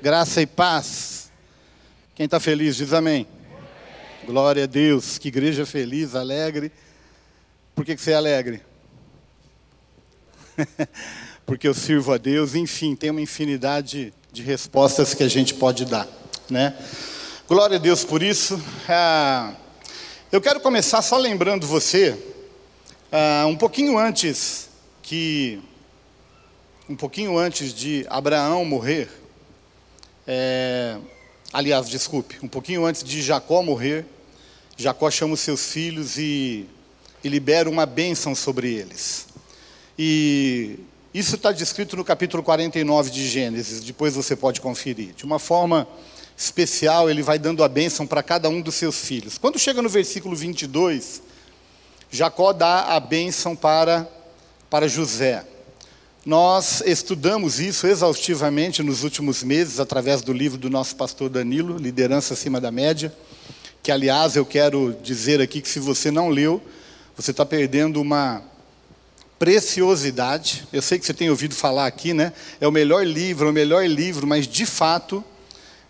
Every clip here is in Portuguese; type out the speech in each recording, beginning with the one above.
Graça e paz. Quem está feliz, diz amém. Glória a Deus. Que igreja feliz, alegre. Por que, que você é alegre? Porque eu sirvo a Deus. Enfim, tem uma infinidade de respostas que a gente pode dar, né? Glória a Deus por isso. Ah, eu quero começar só lembrando você, ah, um pouquinho antes que, um pouquinho antes de Abraão morrer, é, aliás, desculpe, um pouquinho antes de Jacó morrer, Jacó chama os seus filhos e, e libera uma bênção sobre eles. E isso está descrito no capítulo 49 de Gênesis, depois você pode conferir. De uma forma especial, ele vai dando a bênção para cada um dos seus filhos. Quando chega no versículo 22, Jacó dá a bênção para, para José. Nós estudamos isso exaustivamente nos últimos meses, através do livro do nosso pastor Danilo, Liderança Acima da Média, que, aliás, eu quero dizer aqui que se você não leu, você está perdendo uma preciosidade. Eu sei que você tem ouvido falar aqui, né? É o melhor livro, é o melhor livro, mas de fato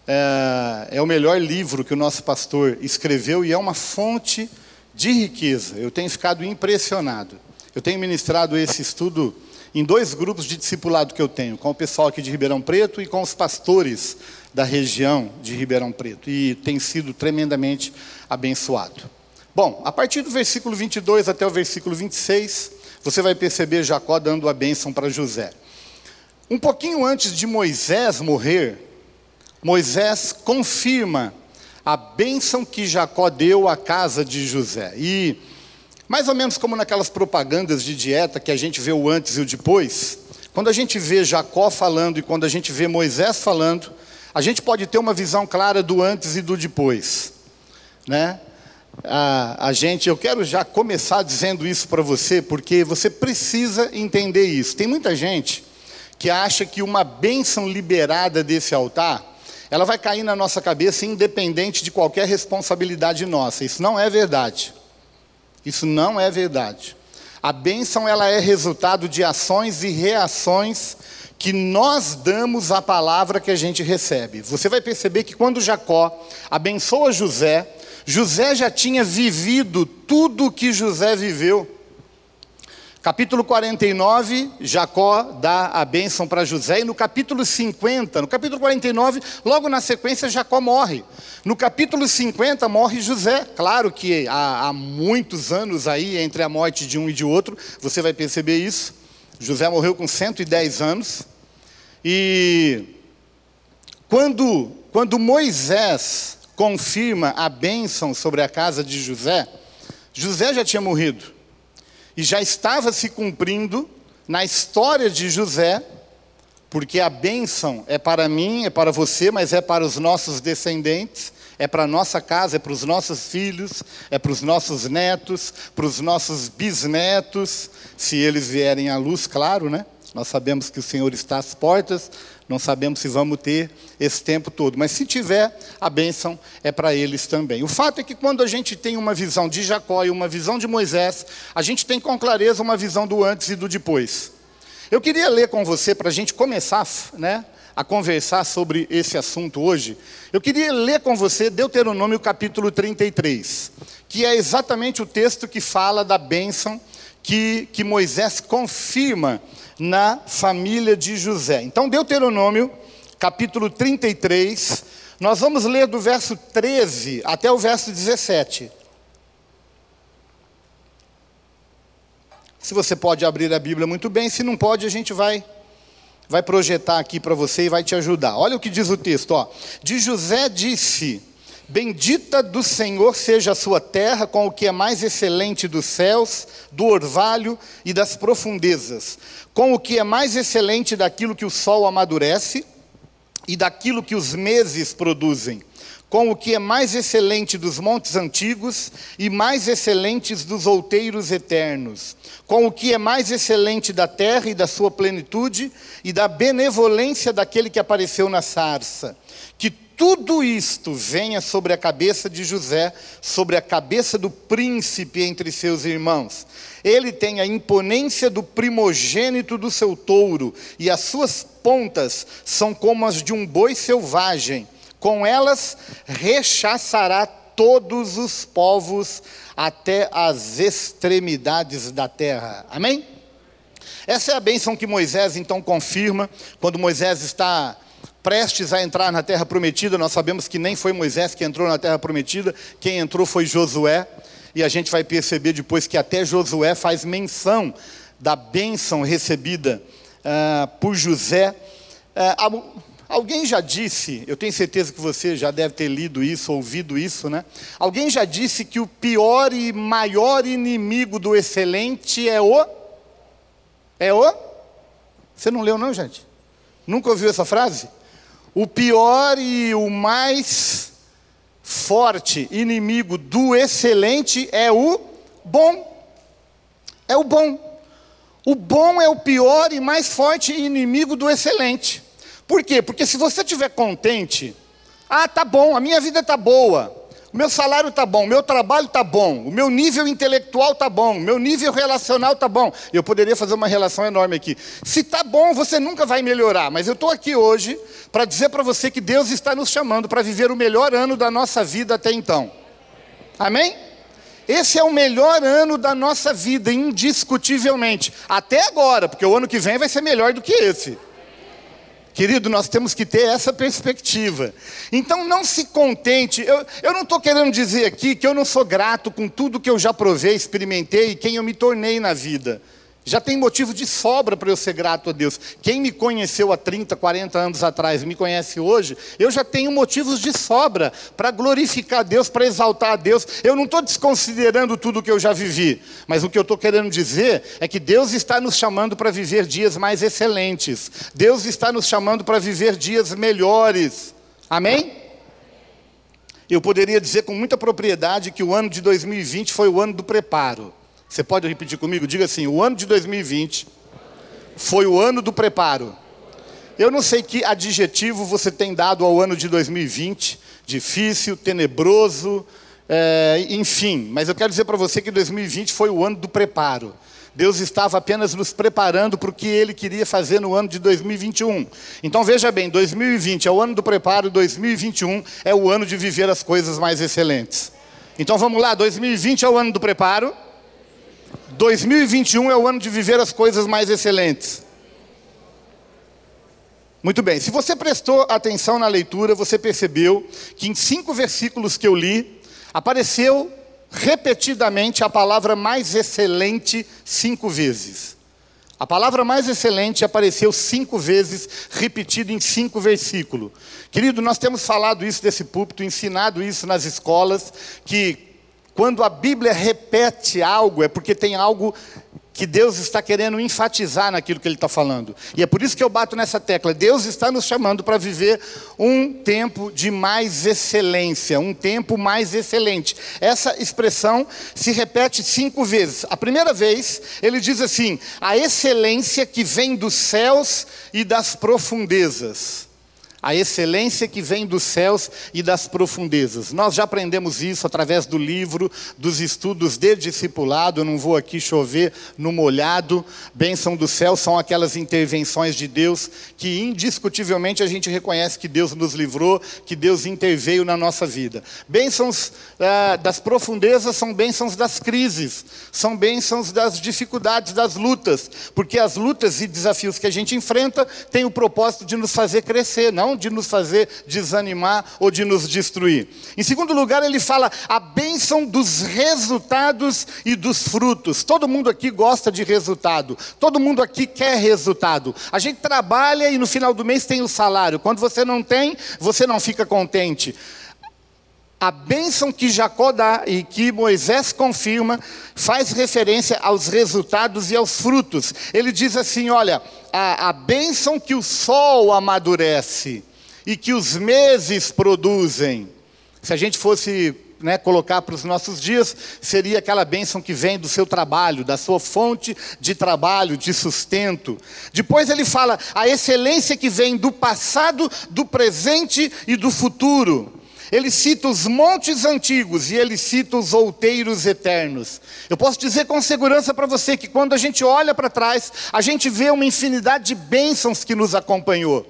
é, é, o melhor livro que o nosso pastor escreveu e é uma fonte de riqueza. Eu tenho ficado impressionado. Eu tenho ministrado esse estudo em dois grupos de discipulado que eu tenho, com o pessoal aqui de Ribeirão Preto e com os pastores da região de Ribeirão Preto. E tem sido tremendamente abençoado. Bom, a partir do versículo 22 até o versículo 26, você vai perceber Jacó dando a bênção para José. Um pouquinho antes de Moisés morrer, Moisés confirma a bênção que Jacó deu à casa de José. E, mais ou menos como naquelas propagandas de dieta que a gente vê o antes e o depois, quando a gente vê Jacó falando e quando a gente vê Moisés falando, a gente pode ter uma visão clara do antes e do depois. Né? a, a gente, eu quero já começar dizendo isso para você, porque você precisa entender isso. Tem muita gente que acha que uma bênção liberada desse altar, ela vai cair na nossa cabeça independente de qualquer responsabilidade nossa. Isso não é verdade. Isso não é verdade. A bênção ela é resultado de ações e reações que nós damos à palavra que a gente recebe. Você vai perceber que quando Jacó abençoa José, José já tinha vivido tudo o que José viveu. Capítulo 49, Jacó dá a bênção para José, e no capítulo 50, no capítulo 49, logo na sequência, Jacó morre. No capítulo 50, morre José. Claro que há, há muitos anos aí entre a morte de um e de outro, você vai perceber isso. José morreu com 110 anos. E quando, quando Moisés confirma a bênção sobre a casa de José, José já tinha morrido. E já estava se cumprindo na história de José, porque a bênção é para mim, é para você, mas é para os nossos descendentes, é para a nossa casa, é para os nossos filhos, é para os nossos netos, para os nossos bisnetos, se eles vierem à luz, claro, né? Nós sabemos que o Senhor está às portas, não sabemos se vamos ter esse tempo todo, mas se tiver, a bênção é para eles também. O fato é que quando a gente tem uma visão de Jacó e uma visão de Moisés, a gente tem com clareza uma visão do antes e do depois. Eu queria ler com você, para a gente começar né, a conversar sobre esse assunto hoje, eu queria ler com você Deuteronômio capítulo 33, que é exatamente o texto que fala da bênção que, que Moisés confirma na família de José. Então, Deuteronômio, capítulo 33, nós vamos ler do verso 13 até o verso 17. Se você pode abrir a Bíblia muito bem, se não pode, a gente vai vai projetar aqui para você e vai te ajudar. Olha o que diz o texto, ó. De José disse: Bendita do Senhor seja a sua terra com o que é mais excelente dos céus, do orvalho e das profundezas, com o que é mais excelente daquilo que o sol amadurece e daquilo que os meses produzem, com o que é mais excelente dos montes antigos e mais excelentes dos outeiros eternos, com o que é mais excelente da terra e da sua plenitude e da benevolência daquele que apareceu na sarça. Que tudo isto venha sobre a cabeça de José, sobre a cabeça do príncipe entre seus irmãos. Ele tem a imponência do primogênito do seu touro, e as suas pontas são como as de um boi selvagem com elas rechaçará todos os povos até as extremidades da terra. Amém? Essa é a bênção que Moisés então confirma quando Moisés está prestes a entrar na terra prometida. Nós sabemos que nem foi Moisés que entrou na terra prometida, quem entrou foi Josué. E a gente vai perceber depois que até Josué faz menção da bênção recebida uh, por José. Uh, Alguém já disse, eu tenho certeza que você já deve ter lido isso, ouvido isso, né? Alguém já disse que o pior e maior inimigo do excelente é o. É o? Você não leu, não, gente? Nunca ouviu essa frase? O pior e o mais forte inimigo do excelente é o bom. É o bom. O bom é o pior e mais forte inimigo do excelente. Por quê? Porque se você estiver contente, ah, tá bom, a minha vida tá boa, meu salário tá bom, meu trabalho tá bom, o meu nível intelectual tá bom, o meu nível relacional tá bom. Eu poderia fazer uma relação enorme aqui. Se tá bom, você nunca vai melhorar, mas eu estou aqui hoje para dizer para você que Deus está nos chamando para viver o melhor ano da nossa vida até então. Amém? Esse é o melhor ano da nossa vida, indiscutivelmente. Até agora, porque o ano que vem vai ser melhor do que esse. Querido, nós temos que ter essa perspectiva. Então não se contente. Eu, eu não estou querendo dizer aqui que eu não sou grato com tudo que eu já provei, experimentei e quem eu me tornei na vida. Já tem motivo de sobra para eu ser grato a Deus. Quem me conheceu há 30, 40 anos atrás me conhece hoje, eu já tenho motivos de sobra para glorificar Deus, para exaltar a Deus. Eu não estou desconsiderando tudo que eu já vivi, mas o que eu estou querendo dizer é que Deus está nos chamando para viver dias mais excelentes. Deus está nos chamando para viver dias melhores. Amém? Eu poderia dizer com muita propriedade que o ano de 2020 foi o ano do preparo. Você pode repetir comigo? Diga assim: o ano de 2020 foi o ano do preparo. Eu não sei que adjetivo você tem dado ao ano de 2020, difícil, tenebroso, é, enfim, mas eu quero dizer para você que 2020 foi o ano do preparo. Deus estava apenas nos preparando para o que Ele queria fazer no ano de 2021. Então veja bem, 2020 é o ano do preparo, 2021 é o ano de viver as coisas mais excelentes. Então vamos lá, 2020 é o ano do preparo. 2021 é o ano de viver as coisas mais excelentes. Muito bem, se você prestou atenção na leitura, você percebeu que em cinco versículos que eu li, apareceu repetidamente a palavra mais excelente cinco vezes. A palavra mais excelente apareceu cinco vezes, repetida em cinco versículos. Querido, nós temos falado isso desse púlpito, ensinado isso nas escolas, que quando a Bíblia repete algo, é porque tem algo que Deus está querendo enfatizar naquilo que Ele está falando. E é por isso que eu bato nessa tecla. Deus está nos chamando para viver um tempo de mais excelência, um tempo mais excelente. Essa expressão se repete cinco vezes. A primeira vez, ele diz assim: a excelência que vem dos céus e das profundezas a excelência que vem dos céus e das profundezas. Nós já aprendemos isso através do livro, dos estudos de discipulado. Eu não vou aqui chover no molhado. Bênção do céu são aquelas intervenções de Deus que indiscutivelmente a gente reconhece que Deus nos livrou, que Deus interveio na nossa vida. Bênçãos ah, das profundezas são bênçãos das crises, são bênçãos das dificuldades, das lutas, porque as lutas e desafios que a gente enfrenta têm o propósito de nos fazer crescer, não não de nos fazer desanimar ou de nos destruir. Em segundo lugar, ele fala a bênção dos resultados e dos frutos. Todo mundo aqui gosta de resultado, todo mundo aqui quer resultado. A gente trabalha e no final do mês tem o salário. Quando você não tem, você não fica contente. A bênção que Jacó dá e que Moisés confirma faz referência aos resultados e aos frutos. Ele diz assim: olha, a, a bênção que o sol amadurece e que os meses produzem. se a gente fosse né, colocar para os nossos dias, seria aquela bênção que vem do seu trabalho, da sua fonte de trabalho, de sustento. Depois ele fala a excelência que vem do passado, do presente e do futuro. Ele cita os montes antigos e ele cita os outeiros eternos. Eu posso dizer com segurança para você que quando a gente olha para trás, a gente vê uma infinidade de bênçãos que nos acompanhou.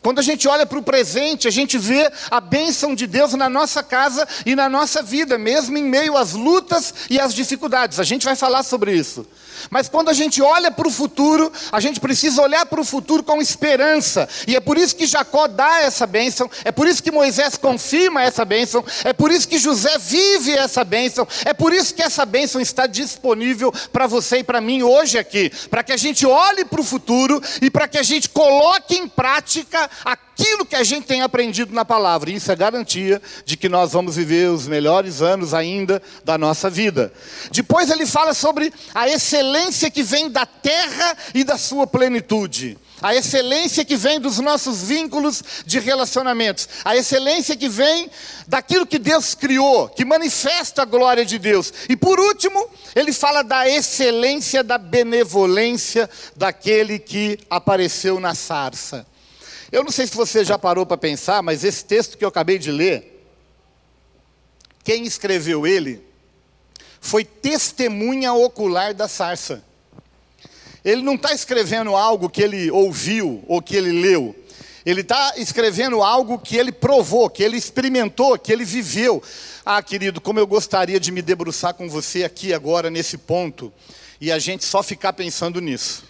Quando a gente olha para o presente, a gente vê a bênção de Deus na nossa casa e na nossa vida, mesmo em meio às lutas e às dificuldades. A gente vai falar sobre isso. Mas quando a gente olha para o futuro, a gente precisa olhar para o futuro com esperança. E é por isso que Jacó dá essa bênção, é por isso que Moisés confirma essa bênção, é por isso que José vive essa bênção, é por isso que essa bênção está disponível para você e para mim hoje aqui. Para que a gente olhe para o futuro e para que a gente coloque em prática aquilo que a gente tem aprendido na palavra. E isso é garantia de que nós vamos viver os melhores anos ainda da nossa vida. Depois ele fala sobre a excelência excelência que vem da terra e da sua plenitude. A excelência que vem dos nossos vínculos de relacionamentos. A excelência que vem daquilo que Deus criou, que manifesta a glória de Deus. E por último, ele fala da excelência da benevolência daquele que apareceu na sarça. Eu não sei se você já parou para pensar, mas esse texto que eu acabei de ler, quem escreveu ele foi testemunha ocular da sarça. Ele não está escrevendo algo que ele ouviu ou que ele leu. Ele está escrevendo algo que ele provou, que ele experimentou, que ele viveu. Ah, querido, como eu gostaria de me debruçar com você aqui agora, nesse ponto, e a gente só ficar pensando nisso.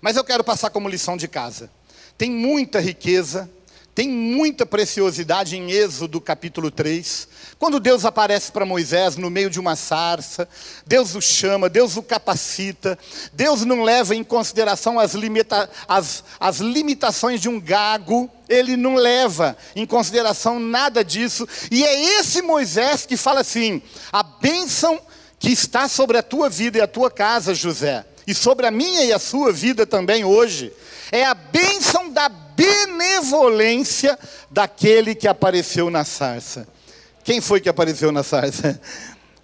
Mas eu quero passar como lição de casa. Tem muita riqueza, tem muita preciosidade em Êxodo capítulo 3. Quando Deus aparece para Moisés no meio de uma sarça, Deus o chama, Deus o capacita, Deus não leva em consideração as, limita as, as limitações de um gago, ele não leva em consideração nada disso, e é esse Moisés que fala assim: a bênção que está sobre a tua vida e a tua casa, José, e sobre a minha e a sua vida também hoje, é a bênção da benevolência daquele que apareceu na sarça. Quem foi que apareceu na sarça?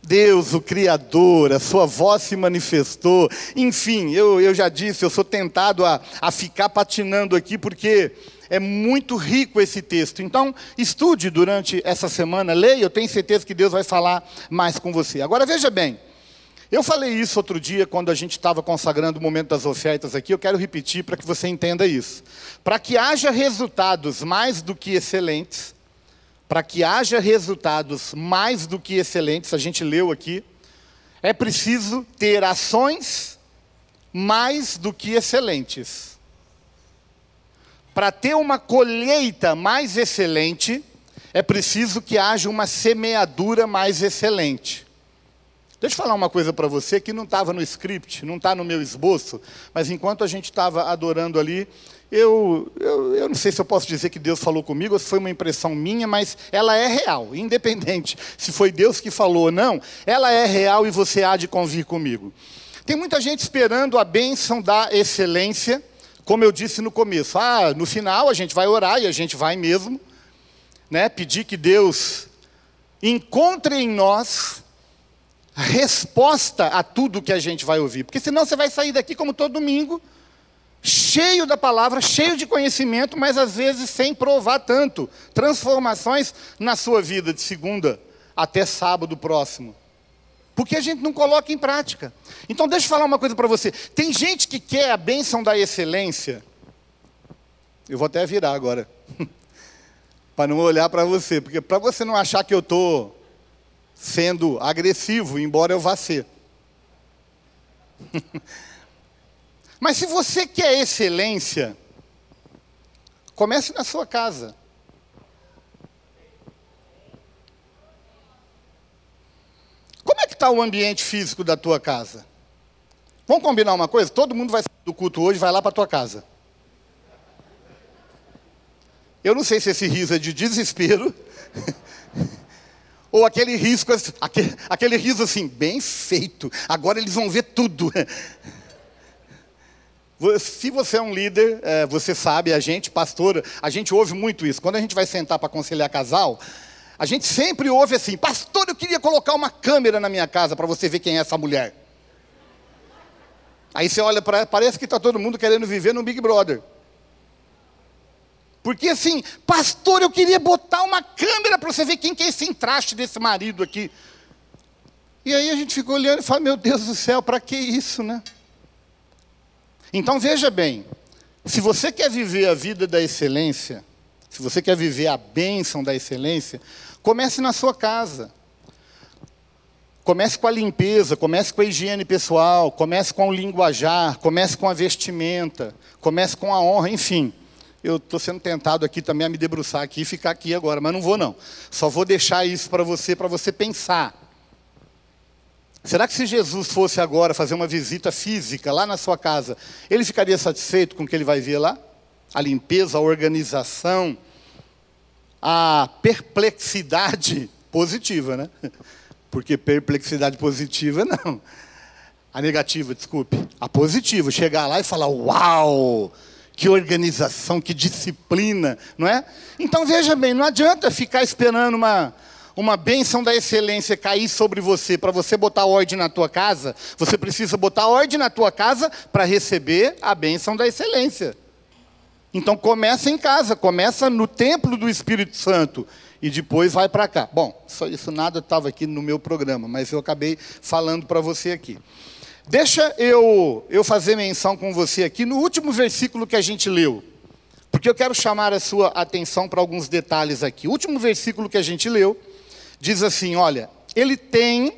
Deus, o Criador, a sua voz se manifestou. Enfim, eu, eu já disse, eu sou tentado a, a ficar patinando aqui, porque é muito rico esse texto. Então, estude durante essa semana, leia, eu tenho certeza que Deus vai falar mais com você. Agora, veja bem, eu falei isso outro dia, quando a gente estava consagrando o momento das ofertas aqui, eu quero repetir para que você entenda isso. Para que haja resultados mais do que excelentes, para que haja resultados mais do que excelentes, a gente leu aqui, é preciso ter ações mais do que excelentes. Para ter uma colheita mais excelente, é preciso que haja uma semeadura mais excelente. Deixa eu falar uma coisa para você que não estava no script, não está no meu esboço, mas enquanto a gente estava adorando ali, eu, eu, eu não sei se eu posso dizer que Deus falou comigo ou se foi uma impressão minha, mas ela é real, independente se foi Deus que falou ou não, ela é real e você há de convir comigo. Tem muita gente esperando a bênção da excelência, como eu disse no começo. Ah, no final a gente vai orar e a gente vai mesmo, né, pedir que Deus encontre em nós resposta a tudo que a gente vai ouvir. Porque senão você vai sair daqui como todo domingo, cheio da palavra, cheio de conhecimento, mas às vezes sem provar tanto transformações na sua vida de segunda até sábado próximo. Porque a gente não coloca em prática. Então deixa eu falar uma coisa para você. Tem gente que quer a bênção da excelência. Eu vou até virar agora. para não olhar para você, porque para você não achar que eu estou sendo agressivo, embora eu vá ser. Mas se você quer excelência, comece na sua casa. Como é que está o ambiente físico da tua casa? Vamos combinar uma coisa? Todo mundo vai sair do culto hoje, vai lá para a tua casa. Eu não sei se esse riso é de desespero Ou aquele risco, aquele, aquele riso assim, bem feito, agora eles vão ver tudo. Se você é um líder, é, você sabe, a gente, pastor, a gente ouve muito isso. Quando a gente vai sentar para aconselhar casal, A gente sempre ouve assim: Pastor, eu queria colocar uma câmera na minha casa para você ver quem é essa mulher. Aí você olha para parece que está todo mundo querendo viver no Big Brother. Porque assim, pastor, eu queria botar uma câmera para você ver quem que é esse entraste desse marido aqui. E aí a gente fica olhando e fala, meu Deus do céu, para que isso, né? Então veja bem, se você quer viver a vida da excelência, se você quer viver a bênção da excelência, comece na sua casa. Comece com a limpeza, comece com a higiene pessoal, comece com o linguajar, comece com a vestimenta, comece com a honra, enfim. Eu estou sendo tentado aqui também a me debruçar aqui e ficar aqui agora, mas não vou não. Só vou deixar isso para você, para você pensar. Será que se Jesus fosse agora fazer uma visita física lá na sua casa, ele ficaria satisfeito com o que ele vai ver lá? A limpeza, a organização, a perplexidade positiva, né? Porque perplexidade positiva, não. A negativa, desculpe. A positiva, chegar lá e falar: Uau! Que organização, que disciplina, não é? Então veja bem, não adianta ficar esperando uma, uma bênção da excelência cair sobre você para você botar ordem na tua casa. Você precisa botar ordem na tua casa para receber a bênção da excelência. Então começa em casa, começa no templo do Espírito Santo e depois vai para cá. Bom, só isso nada estava aqui no meu programa, mas eu acabei falando para você aqui. Deixa eu, eu fazer menção com você aqui no último versículo que a gente leu, porque eu quero chamar a sua atenção para alguns detalhes aqui. O último versículo que a gente leu diz assim: olha, ele tem,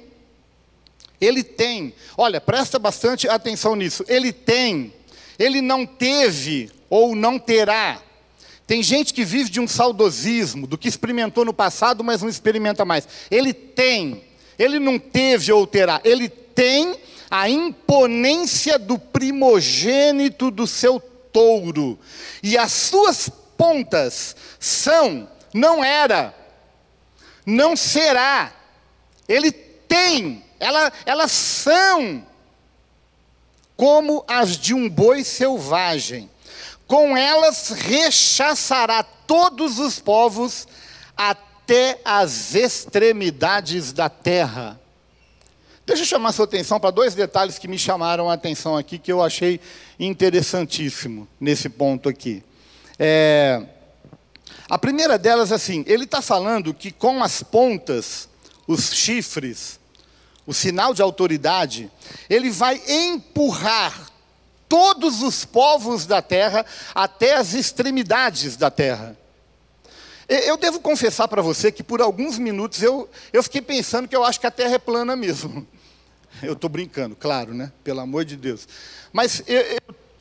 ele tem, olha, presta bastante atenção nisso, ele tem, ele não teve ou não terá tem gente que vive de um saudosismo, do que experimentou no passado, mas não experimenta mais. Ele tem, ele não teve ou terá, ele tem a imponência do primogênito do seu touro. E as suas pontas são, não era, não será. Ele tem, ela, elas são como as de um boi selvagem com elas rechaçará todos os povos até as extremidades da terra. Deixa eu chamar sua atenção para dois detalhes que me chamaram a atenção aqui, que eu achei interessantíssimo nesse ponto aqui. É, a primeira delas, assim, ele está falando que com as pontas, os chifres, o sinal de autoridade, ele vai empurrar todos os povos da terra até as extremidades da terra. Eu devo confessar para você que por alguns minutos eu, eu fiquei pensando que eu acho que a terra é plana mesmo. Eu estou brincando, claro, né? Pelo amor de Deus. Mas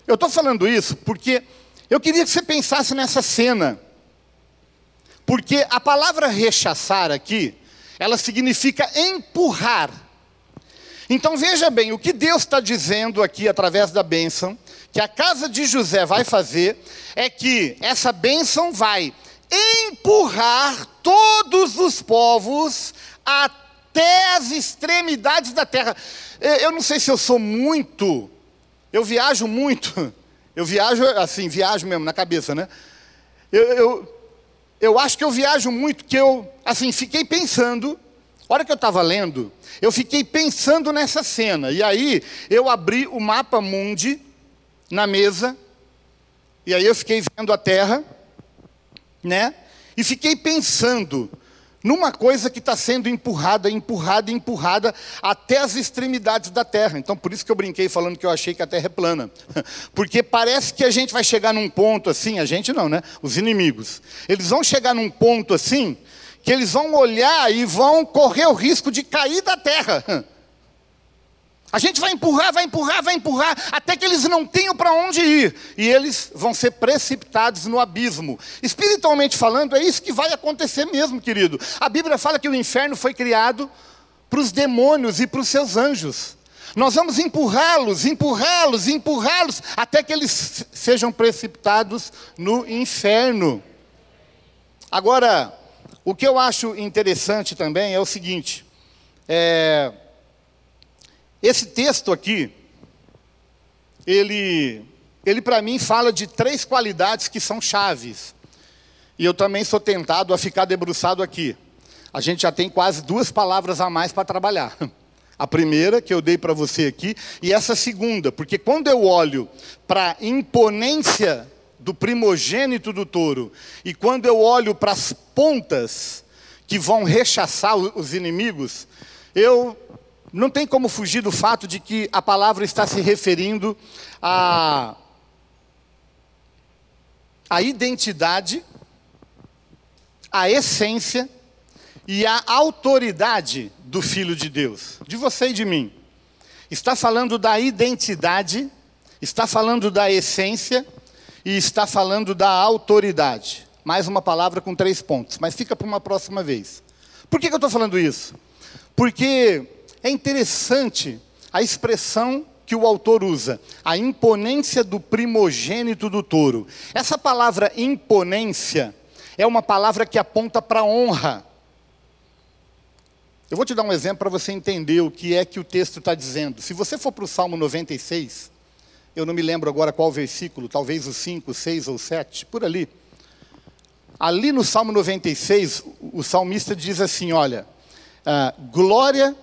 eu estou falando isso porque eu queria que você pensasse nessa cena. Porque a palavra rechaçar aqui, ela significa empurrar. Então veja bem, o que Deus está dizendo aqui através da bênção, que a casa de José vai fazer, é que essa bênção vai empurrar todos os povos até as extremidades da terra. Eu não sei se eu sou muito, eu viajo muito, eu viajo assim, viajo mesmo na cabeça, né? Eu, eu, eu acho que eu viajo muito, que eu, assim, fiquei pensando a hora que eu estava lendo, eu fiquei pensando nessa cena. E aí eu abri o mapa mundi na mesa. E aí eu fiquei vendo a terra, né? E fiquei pensando numa coisa que está sendo empurrada, empurrada, empurrada até as extremidades da terra. Então, por isso que eu brinquei falando que eu achei que a terra é plana. Porque parece que a gente vai chegar num ponto assim, a gente não, né? Os inimigos. Eles vão chegar num ponto assim, que eles vão olhar e vão correr o risco de cair da terra. A gente vai empurrar, vai empurrar, vai empurrar, até que eles não tenham para onde ir. E eles vão ser precipitados no abismo. Espiritualmente falando, é isso que vai acontecer mesmo, querido. A Bíblia fala que o inferno foi criado para os demônios e para os seus anjos. Nós vamos empurrá-los, empurrá-los, empurrá-los, até que eles sejam precipitados no inferno. Agora, o que eu acho interessante também é o seguinte: é, esse texto aqui, ele, ele para mim fala de três qualidades que são chaves. E eu também sou tentado a ficar debruçado aqui. a gente já tem quase duas palavras a mais para trabalhar. A primeira que eu dei para você aqui e essa segunda, porque quando eu olho para a imponência do primogênito do touro e quando eu olho para as pontas que vão rechaçar os inimigos, eu não tem como fugir do fato de que a palavra está se referindo a a identidade, a essência e a autoridade do Filho de Deus, de você e de mim. Está falando da identidade, está falando da essência e está falando da autoridade. Mais uma palavra com três pontos, mas fica para uma próxima vez. Por que, que eu estou falando isso? Porque é interessante a expressão que o autor usa, a imponência do primogênito do touro. Essa palavra imponência é uma palavra que aponta para honra. Eu vou te dar um exemplo para você entender o que é que o texto está dizendo. Se você for para o Salmo 96, eu não me lembro agora qual versículo, talvez o 5, 6 ou 7, por ali. Ali no Salmo 96, o salmista diz assim: Olha, uh, glória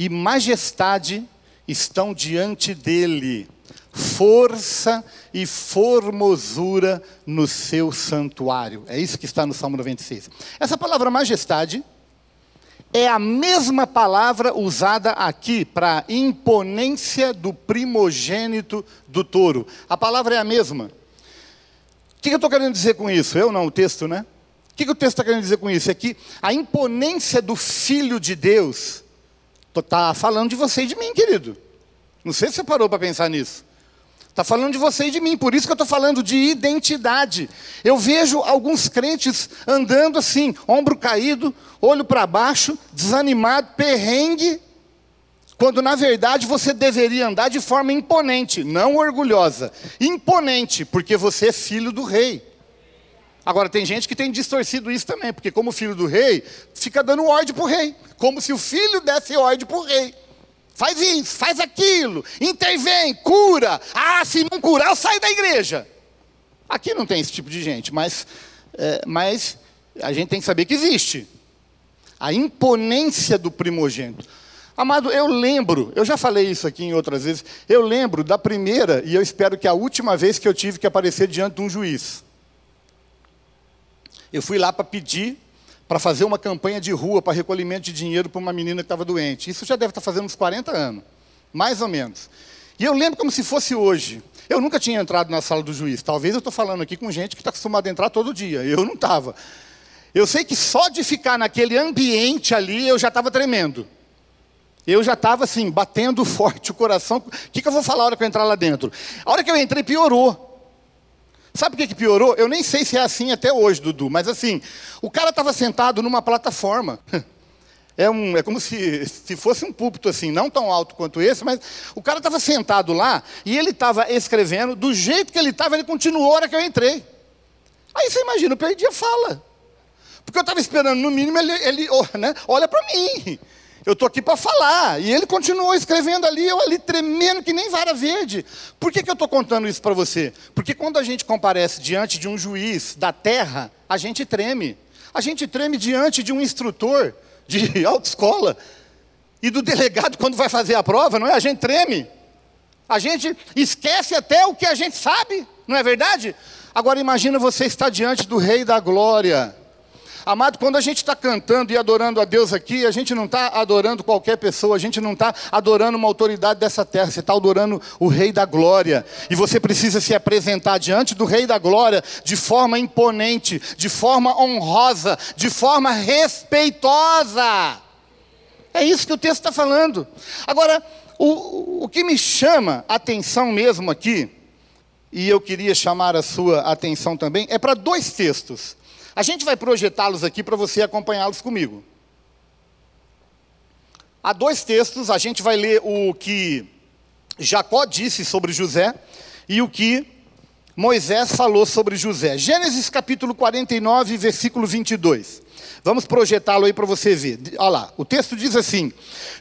e majestade estão diante dele, força e formosura no seu santuário. É isso que está no Salmo 96. Essa palavra majestade é a mesma palavra usada aqui para imponência do primogênito do touro. A palavra é a mesma. O que eu estou querendo dizer com isso? Eu não, o texto, né? O que, que o texto está querendo dizer com isso? É que a imponência do Filho de Deus está falando de você e de mim, querido. Não sei se você parou para pensar nisso. Está falando de você e de mim, por isso que eu estou falando de identidade. Eu vejo alguns crentes andando assim, ombro caído, olho para baixo, desanimado, perrengue, quando na verdade você deveria andar de forma imponente, não orgulhosa. Imponente, porque você é filho do rei. Agora, tem gente que tem distorcido isso também, porque, como filho do rei, fica dando ordem para o rei, como se o filho desse ordem para o rei. Faz isso, faz aquilo, intervém, cura. Ah, se não curar, eu saio da igreja. Aqui não tem esse tipo de gente, mas, é, mas a gente tem que saber que existe. A imponência do primogênito. Amado, eu lembro, eu já falei isso aqui em outras vezes, eu lembro da primeira, e eu espero que a última vez que eu tive que aparecer diante de um juiz. Eu fui lá para pedir para fazer uma campanha de rua para recolhimento de dinheiro para uma menina que estava doente. Isso já deve estar tá fazendo uns 40 anos, mais ou menos. E eu lembro como se fosse hoje. Eu nunca tinha entrado na sala do juiz. Talvez eu estou falando aqui com gente que está acostumada a entrar todo dia. Eu não estava. Eu sei que só de ficar naquele ambiente ali eu já estava tremendo. Eu já estava assim, batendo forte o coração. O que, que eu vou falar a hora que eu entrar lá dentro? A hora que eu entrei, piorou. Sabe o que, que piorou? Eu nem sei se é assim até hoje, Dudu, mas assim, o cara estava sentado numa plataforma. É, um, é como se, se fosse um púlpito assim, não tão alto quanto esse, mas o cara estava sentado lá e ele estava escrevendo, do jeito que ele estava, ele continuou a hora que eu entrei. Aí você imagina, eu perdi a fala. Porque eu estava esperando, no mínimo, ele, ele né, olha para mim. Eu estou aqui para falar. E ele continuou escrevendo ali, eu ali tremendo que nem vara verde. Por que, que eu estou contando isso para você? Porque quando a gente comparece diante de um juiz da terra, a gente treme. A gente treme diante de um instrutor de autoescola e do delegado quando vai fazer a prova, não é? A gente treme. A gente esquece até o que a gente sabe, não é verdade? Agora imagina você estar diante do Rei da Glória Amado, quando a gente está cantando e adorando a Deus aqui, a gente não está adorando qualquer pessoa, a gente não está adorando uma autoridade dessa terra, você está adorando o Rei da Glória. E você precisa se apresentar diante do Rei da Glória de forma imponente, de forma honrosa, de forma respeitosa. É isso que o texto está falando. Agora, o, o que me chama a atenção mesmo aqui, e eu queria chamar a sua atenção também, é para dois textos. A gente vai projetá-los aqui para você acompanhá-los comigo. Há dois textos, a gente vai ler o que Jacó disse sobre José e o que Moisés falou sobre José. Gênesis capítulo 49, versículo 22. Vamos projetá-lo aí para você ver. Olha lá, o texto diz assim: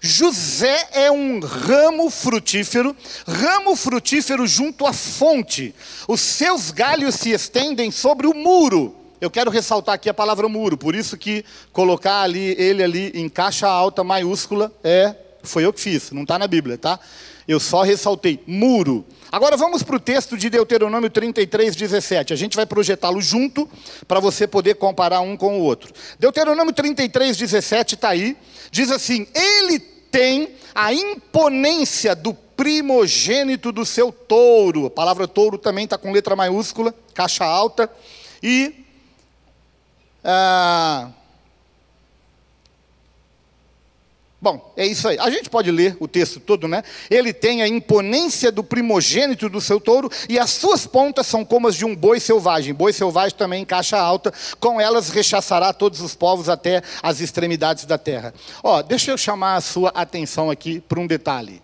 José é um ramo frutífero, ramo frutífero junto à fonte. Os seus galhos se estendem sobre o muro eu quero ressaltar aqui a palavra muro, por isso que colocar ali ele ali em caixa alta maiúscula é foi eu que fiz, não está na Bíblia, tá? Eu só ressaltei muro. Agora vamos para o texto de Deuteronômio 33, 17. A gente vai projetá-lo junto para você poder comparar um com o outro. Deuteronômio 33, 17 está aí. Diz assim: Ele tem a imponência do primogênito do seu touro. A palavra touro também está com letra maiúscula, caixa alta. E. Ah, Bom, é isso aí. A gente pode ler o texto todo, né? Ele tem a imponência do primogênito do seu touro e as suas pontas são como as de um boi selvagem. Boi selvagem também em caixa alta, com elas rechaçará todos os povos até as extremidades da terra. Ó, deixa eu chamar a sua atenção aqui para um detalhe.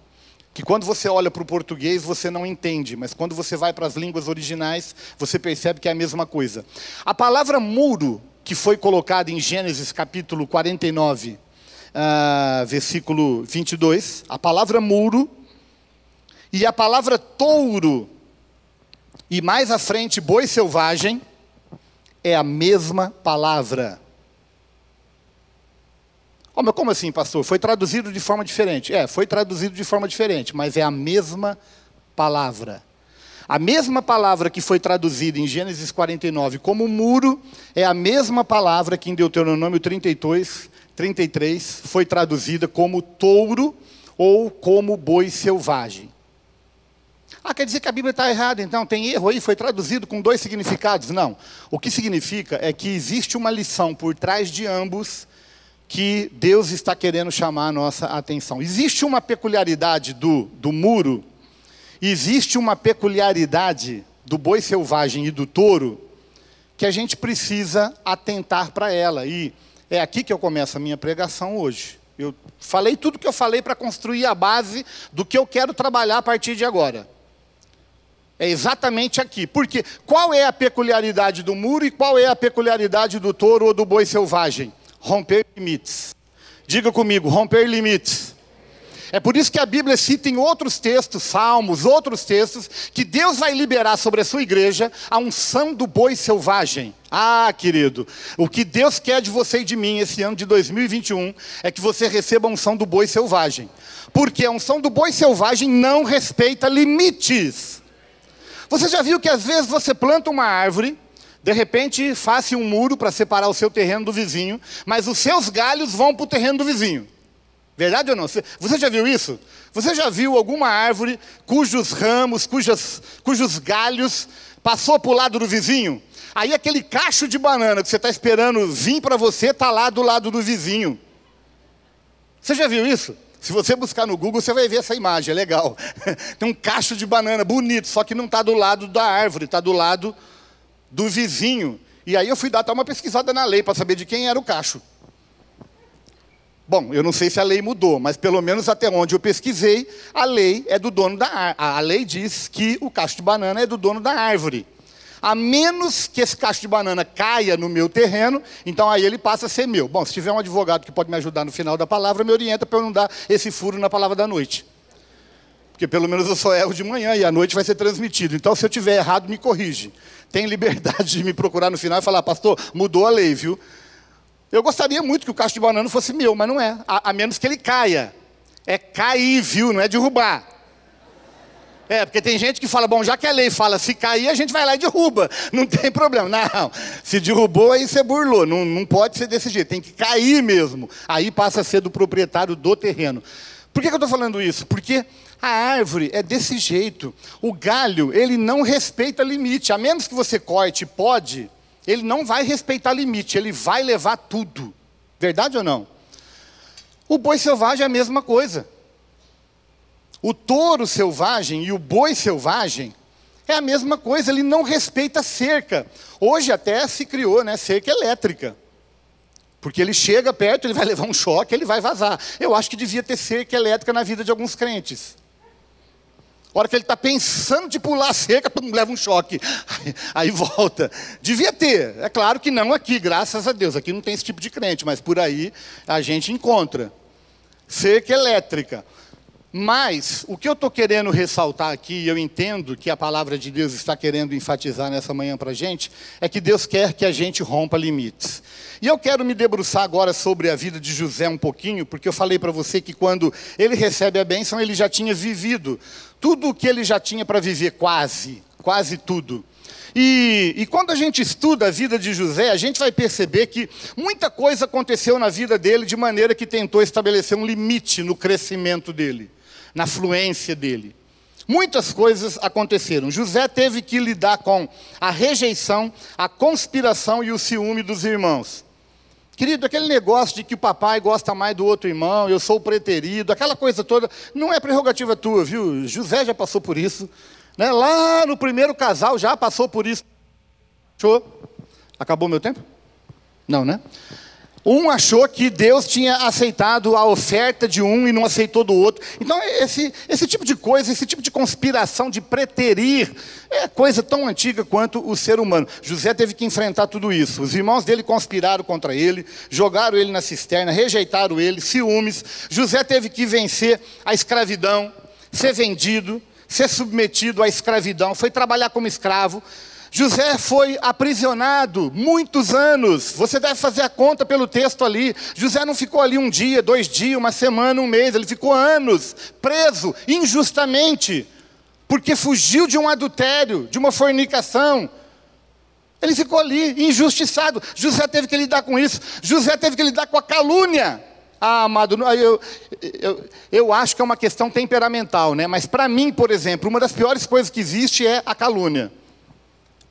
Que quando você olha para o português você não entende, mas quando você vai para as línguas originais você percebe que é a mesma coisa. A palavra muro, que foi colocada em Gênesis capítulo 49, uh, versículo 22, a palavra muro e a palavra touro, e mais à frente, boi selvagem, é a mesma palavra. Oh, mas como assim, pastor? Foi traduzido de forma diferente. É, foi traduzido de forma diferente, mas é a mesma palavra. A mesma palavra que foi traduzida em Gênesis 49 como muro, é a mesma palavra que em Deuteronômio 32 33 foi traduzida como touro ou como boi selvagem. Ah, quer dizer que a Bíblia está errada, então tem erro aí, foi traduzido com dois significados. Não. O que significa é que existe uma lição por trás de ambos que Deus está querendo chamar a nossa atenção. Existe uma peculiaridade do, do muro, existe uma peculiaridade do boi selvagem e do touro que a gente precisa atentar para ela. E é aqui que eu começo a minha pregação hoje. Eu falei tudo que eu falei para construir a base do que eu quero trabalhar a partir de agora. É exatamente aqui. Porque qual é a peculiaridade do muro e qual é a peculiaridade do touro ou do boi selvagem? Romper limites. Diga comigo, romper limites. É por isso que a Bíblia cita em outros textos, salmos, outros textos, que Deus vai liberar sobre a sua igreja a unção do boi selvagem. Ah, querido, o que Deus quer de você e de mim esse ano de 2021 é que você receba a unção do boi selvagem. Porque a unção do boi selvagem não respeita limites. Você já viu que às vezes você planta uma árvore, de repente faça um muro para separar o seu terreno do vizinho, mas os seus galhos vão para o terreno do vizinho. Verdade ou não? Você já viu isso? Você já viu alguma árvore cujos ramos, cujas, cujos galhos passou para o lado do vizinho? Aí aquele cacho de banana que você está esperando vir para você está lá do lado do vizinho. Você já viu isso? Se você buscar no Google, você vai ver essa imagem, é legal. Tem um cacho de banana bonito, só que não está do lado da árvore, está do lado do vizinho. E aí eu fui dar uma pesquisada na lei para saber de quem era o cacho. Bom, eu não sei se a lei mudou, mas pelo menos até onde eu pesquisei, a lei é do dono da árvore. A lei diz que o cacho de banana é do dono da árvore. A menos que esse cacho de banana caia no meu terreno, então aí ele passa a ser meu. Bom, se tiver um advogado que pode me ajudar no final da palavra, me orienta para eu não dar esse furo na palavra da noite. Porque pelo menos eu só erro de manhã e à noite vai ser transmitido. Então, se eu tiver errado, me corrige. Tem liberdade de me procurar no final e falar, pastor, mudou a lei, viu? Eu gostaria muito que o cacho de banana fosse meu, mas não é. A, a menos que ele caia. É cair, viu? Não é derrubar. É, porque tem gente que fala, bom, já que a lei fala se cair, a gente vai lá e derruba. Não tem problema. Não, se derrubou, aí você burlou. Não, não pode ser desse jeito, tem que cair mesmo. Aí passa a ser do proprietário do terreno. Por que, que eu estou falando isso? Porque a árvore é desse jeito. O galho, ele não respeita limite. A menos que você corte, pode, ele não vai respeitar limite, ele vai levar tudo. Verdade ou não? O boi selvagem é a mesma coisa. O touro selvagem e o boi selvagem é a mesma coisa, ele não respeita cerca. Hoje até se criou, né, cerca elétrica. Porque ele chega perto, ele vai levar um choque, ele vai vazar. Eu acho que devia ter cerca elétrica na vida de alguns crentes. A hora que ele está pensando de pular a cerca, leva um choque. Aí, aí, volta. Devia ter. É claro que não aqui, graças a Deus. Aqui não tem esse tipo de crente, mas por aí a gente encontra. Cerca elétrica. Mas o que eu estou querendo ressaltar aqui, eu entendo que a palavra de Deus está querendo enfatizar nessa manhã para a gente, é que Deus quer que a gente rompa limites. E eu quero me debruçar agora sobre a vida de José um pouquinho, porque eu falei para você que quando ele recebe a bênção, ele já tinha vivido tudo o que ele já tinha para viver, quase, quase tudo. E, e, quando a gente estuda a vida de José, a gente vai perceber que muita coisa aconteceu na vida dele de maneira que tentou estabelecer um limite no crescimento dele na fluência dele. Muitas coisas aconteceram. José teve que lidar com a rejeição, a conspiração e o ciúme dos irmãos. Querido, aquele negócio de que o papai gosta mais do outro irmão, eu sou o preterido, aquela coisa toda, não é prerrogativa tua, viu? José já passou por isso. Né? Lá no primeiro casal já passou por isso. Show? Acabou meu tempo? Não, né? Um achou que Deus tinha aceitado a oferta de um e não aceitou do outro. Então, esse, esse tipo de coisa, esse tipo de conspiração, de preterir, é coisa tão antiga quanto o ser humano. José teve que enfrentar tudo isso. Os irmãos dele conspiraram contra ele, jogaram ele na cisterna, rejeitaram ele, ciúmes. José teve que vencer a escravidão, ser vendido, ser submetido à escravidão, foi trabalhar como escravo. José foi aprisionado muitos anos. Você deve fazer a conta pelo texto ali. José não ficou ali um dia, dois dias, uma semana, um mês. Ele ficou anos preso injustamente, porque fugiu de um adultério, de uma fornicação. Ele ficou ali injustiçado. José teve que lidar com isso. José teve que lidar com a calúnia. Ah, amado, eu, eu, eu acho que é uma questão temperamental, né? Mas para mim, por exemplo, uma das piores coisas que existe é a calúnia.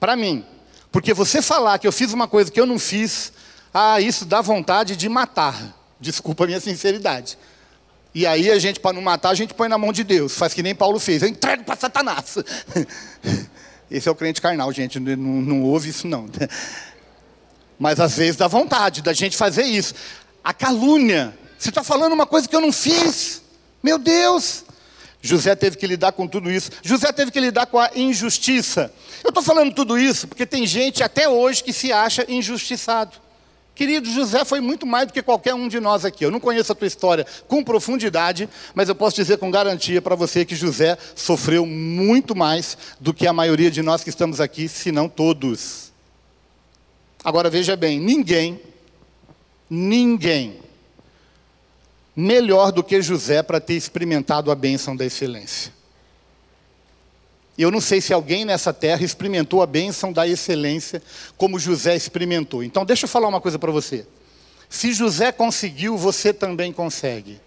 Para mim. Porque você falar que eu fiz uma coisa que eu não fiz, ah, isso dá vontade de matar. Desculpa a minha sinceridade. E aí a gente, para não matar, a gente põe na mão de Deus. Faz que nem Paulo fez. Eu entrego para Satanás. Esse é o crente carnal, gente. Não, não ouve isso, não. Mas às vezes dá vontade da gente fazer isso. A calúnia. Você está falando uma coisa que eu não fiz. Meu Deus. José teve que lidar com tudo isso. José teve que lidar com a injustiça. Eu estou falando tudo isso porque tem gente até hoje que se acha injustiçado. Querido, José foi muito mais do que qualquer um de nós aqui. Eu não conheço a tua história com profundidade, mas eu posso dizer com garantia para você que José sofreu muito mais do que a maioria de nós que estamos aqui, se não todos. Agora veja bem: ninguém, ninguém melhor do que José para ter experimentado a bênção da excelência. Eu não sei se alguém nessa terra experimentou a bênção da excelência como José experimentou. Então, deixa eu falar uma coisa para você. Se José conseguiu, você também consegue.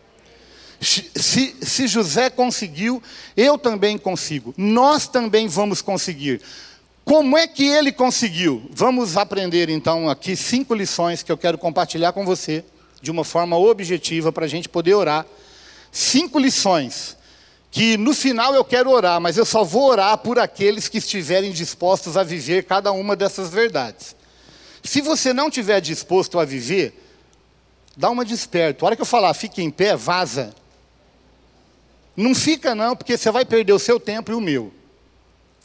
Se, se, José conseguiu, eu também consigo. Nós também vamos conseguir. Como é que ele conseguiu? Vamos aprender então aqui cinco lições que eu quero compartilhar com você de uma forma objetiva para a gente poder orar. Cinco lições que no final eu quero orar, mas eu só vou orar por aqueles que estiverem dispostos a viver cada uma dessas verdades. Se você não estiver disposto a viver, dá uma desperto. A hora que eu falar, fique em pé, vaza. Não fica não, porque você vai perder o seu tempo e o meu.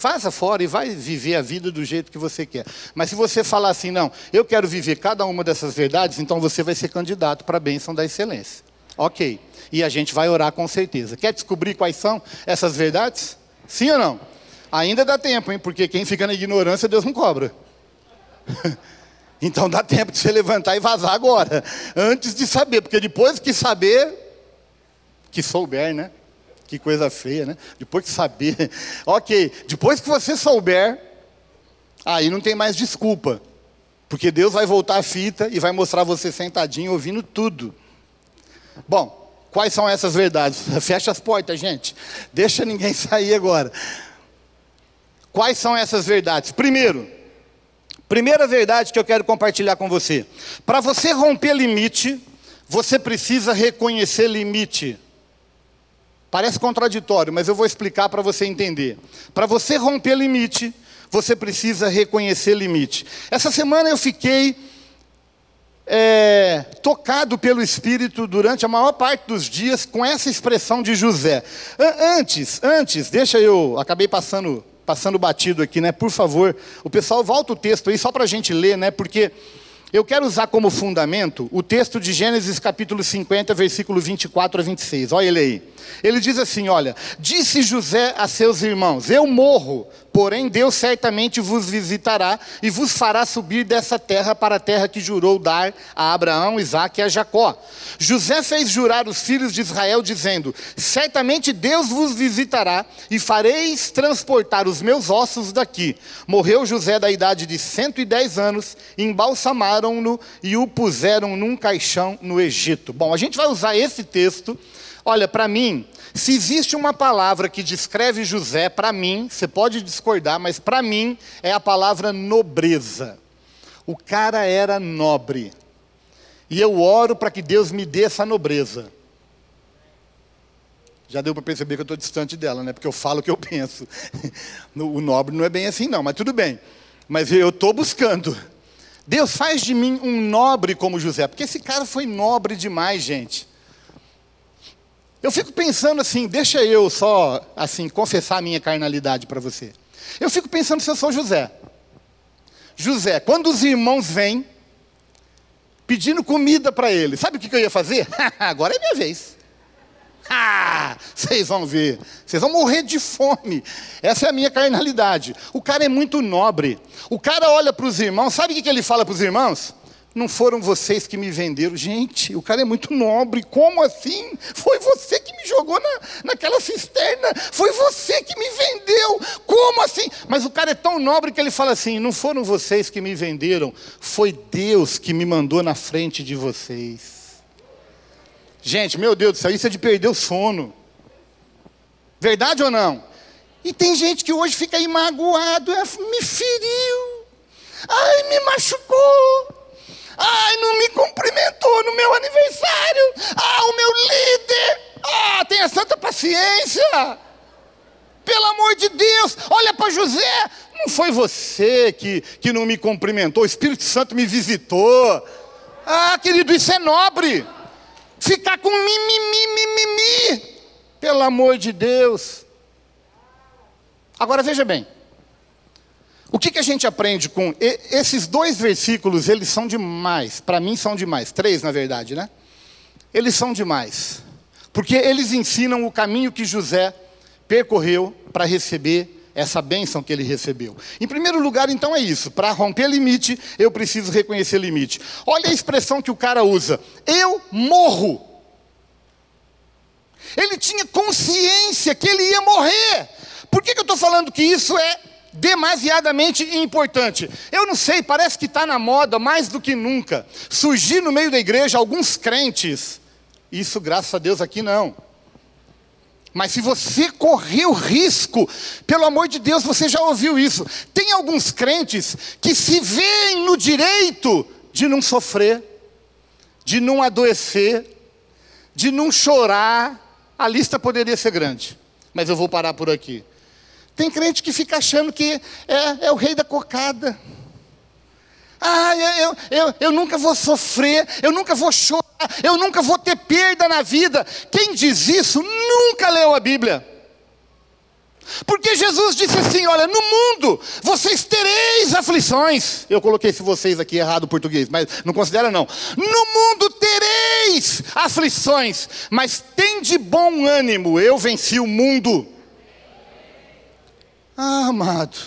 Faça fora e vai viver a vida do jeito que você quer. Mas se você falar assim, não, eu quero viver cada uma dessas verdades, então você vai ser candidato para a bênção da excelência. Ok. E a gente vai orar com certeza. Quer descobrir quais são essas verdades? Sim ou não? Ainda dá tempo, hein? Porque quem fica na ignorância, Deus não cobra. então dá tempo de você levantar e vazar agora. Antes de saber, porque depois que saber, que souber, né? Que coisa feia, né? Depois que saber. ok, depois que você souber, aí não tem mais desculpa. Porque Deus vai voltar a fita e vai mostrar você sentadinho ouvindo tudo. Bom, quais são essas verdades? Fecha as portas, gente. Deixa ninguém sair agora. Quais são essas verdades? Primeiro, primeira verdade que eu quero compartilhar com você. Para você romper limite, você precisa reconhecer limite. Parece contraditório, mas eu vou explicar para você entender. Para você romper limite, você precisa reconhecer limite. Essa semana eu fiquei é, tocado pelo Espírito durante a maior parte dos dias com essa expressão de José. Antes, antes, deixa eu, acabei passando, passando batido aqui, né? Por favor, o pessoal volta o texto aí só para a gente ler, né? Porque Eu quero usar como fundamento o texto de Gênesis capítulo 50, versículo 24 a 26. Olha ele aí. Ele diz assim: Olha, disse José a seus irmãos: Eu morro, porém Deus certamente vos visitará e vos fará subir dessa terra para a terra que jurou dar a Abraão, Isaque e a Jacó. José fez jurar os filhos de Israel, dizendo: Certamente Deus vos visitará e fareis transportar os meus ossos daqui. Morreu José da idade de 110 anos, embalsamaram no e o puseram num caixão no Egito. Bom, a gente vai usar esse texto. Olha, para mim, se existe uma palavra que descreve José, para mim, você pode discordar, mas para mim é a palavra nobreza. O cara era nobre. E eu oro para que Deus me dê essa nobreza. Já deu para perceber que eu estou distante dela, né? Porque eu falo o que eu penso. O nobre não é bem assim, não, mas tudo bem. Mas eu estou buscando. Deus faz de mim um nobre como José, porque esse cara foi nobre demais, gente. Eu fico pensando assim, deixa eu só assim confessar a minha carnalidade para você. Eu fico pensando se eu sou José. José, quando os irmãos vêm pedindo comida para ele, sabe o que eu ia fazer? Agora é minha vez. Ah, vocês vão ver, vocês vão morrer de fome. Essa é a minha carnalidade. O cara é muito nobre. O cara olha para os irmãos, sabe o que ele fala para os irmãos? Não foram vocês que me venderam. Gente, o cara é muito nobre. Como assim? Foi você que me jogou na, naquela cisterna. Foi você que me vendeu. Como assim? Mas o cara é tão nobre que ele fala assim: não foram vocês que me venderam. Foi Deus que me mandou na frente de vocês. Gente, meu Deus do céu, isso é de perder o sono. Verdade ou não? E tem gente que hoje fica aí magoado, é, me feriu, ai, me machucou, ai, não me cumprimentou no meu aniversário, ah, o meu líder, ah, tenha santa paciência, pelo amor de Deus, olha para José, não foi você que, que não me cumprimentou, o Espírito Santo me visitou, ah, querido, isso é nobre. Ficar com mimimi, mimimi. Pelo amor de Deus. Agora veja bem. O que, que a gente aprende com e, esses dois versículos? Eles são demais. Para mim são demais. Três, na verdade, né? Eles são demais. Porque eles ensinam o caminho que José percorreu para receber essa bênção que ele recebeu. Em primeiro lugar, então, é isso. Para romper limite, eu preciso reconhecer limite. Olha a expressão que o cara usa. Eu morro. Ele tinha consciência que ele ia morrer. Por que, que eu estou falando que isso é demasiadamente importante? Eu não sei, parece que está na moda mais do que nunca. Surgir no meio da igreja alguns crentes. Isso, graças a Deus, aqui não mas se você correr o risco, pelo amor de Deus, você já ouviu isso. Tem alguns crentes que se veem no direito de não sofrer, de não adoecer, de não chorar. A lista poderia ser grande, mas eu vou parar por aqui. Tem crente que fica achando que é, é o rei da cocada. Ah, eu, eu, eu nunca vou sofrer, eu nunca vou chorar, eu nunca vou ter perda na vida. Quem diz isso nunca leu a Bíblia. Porque Jesus disse assim: Olha, no mundo vocês tereis aflições. Eu coloquei esse vocês aqui errado o português, mas não considera não. No mundo tereis aflições, mas tem de bom ânimo, eu venci o mundo. Ah, amado,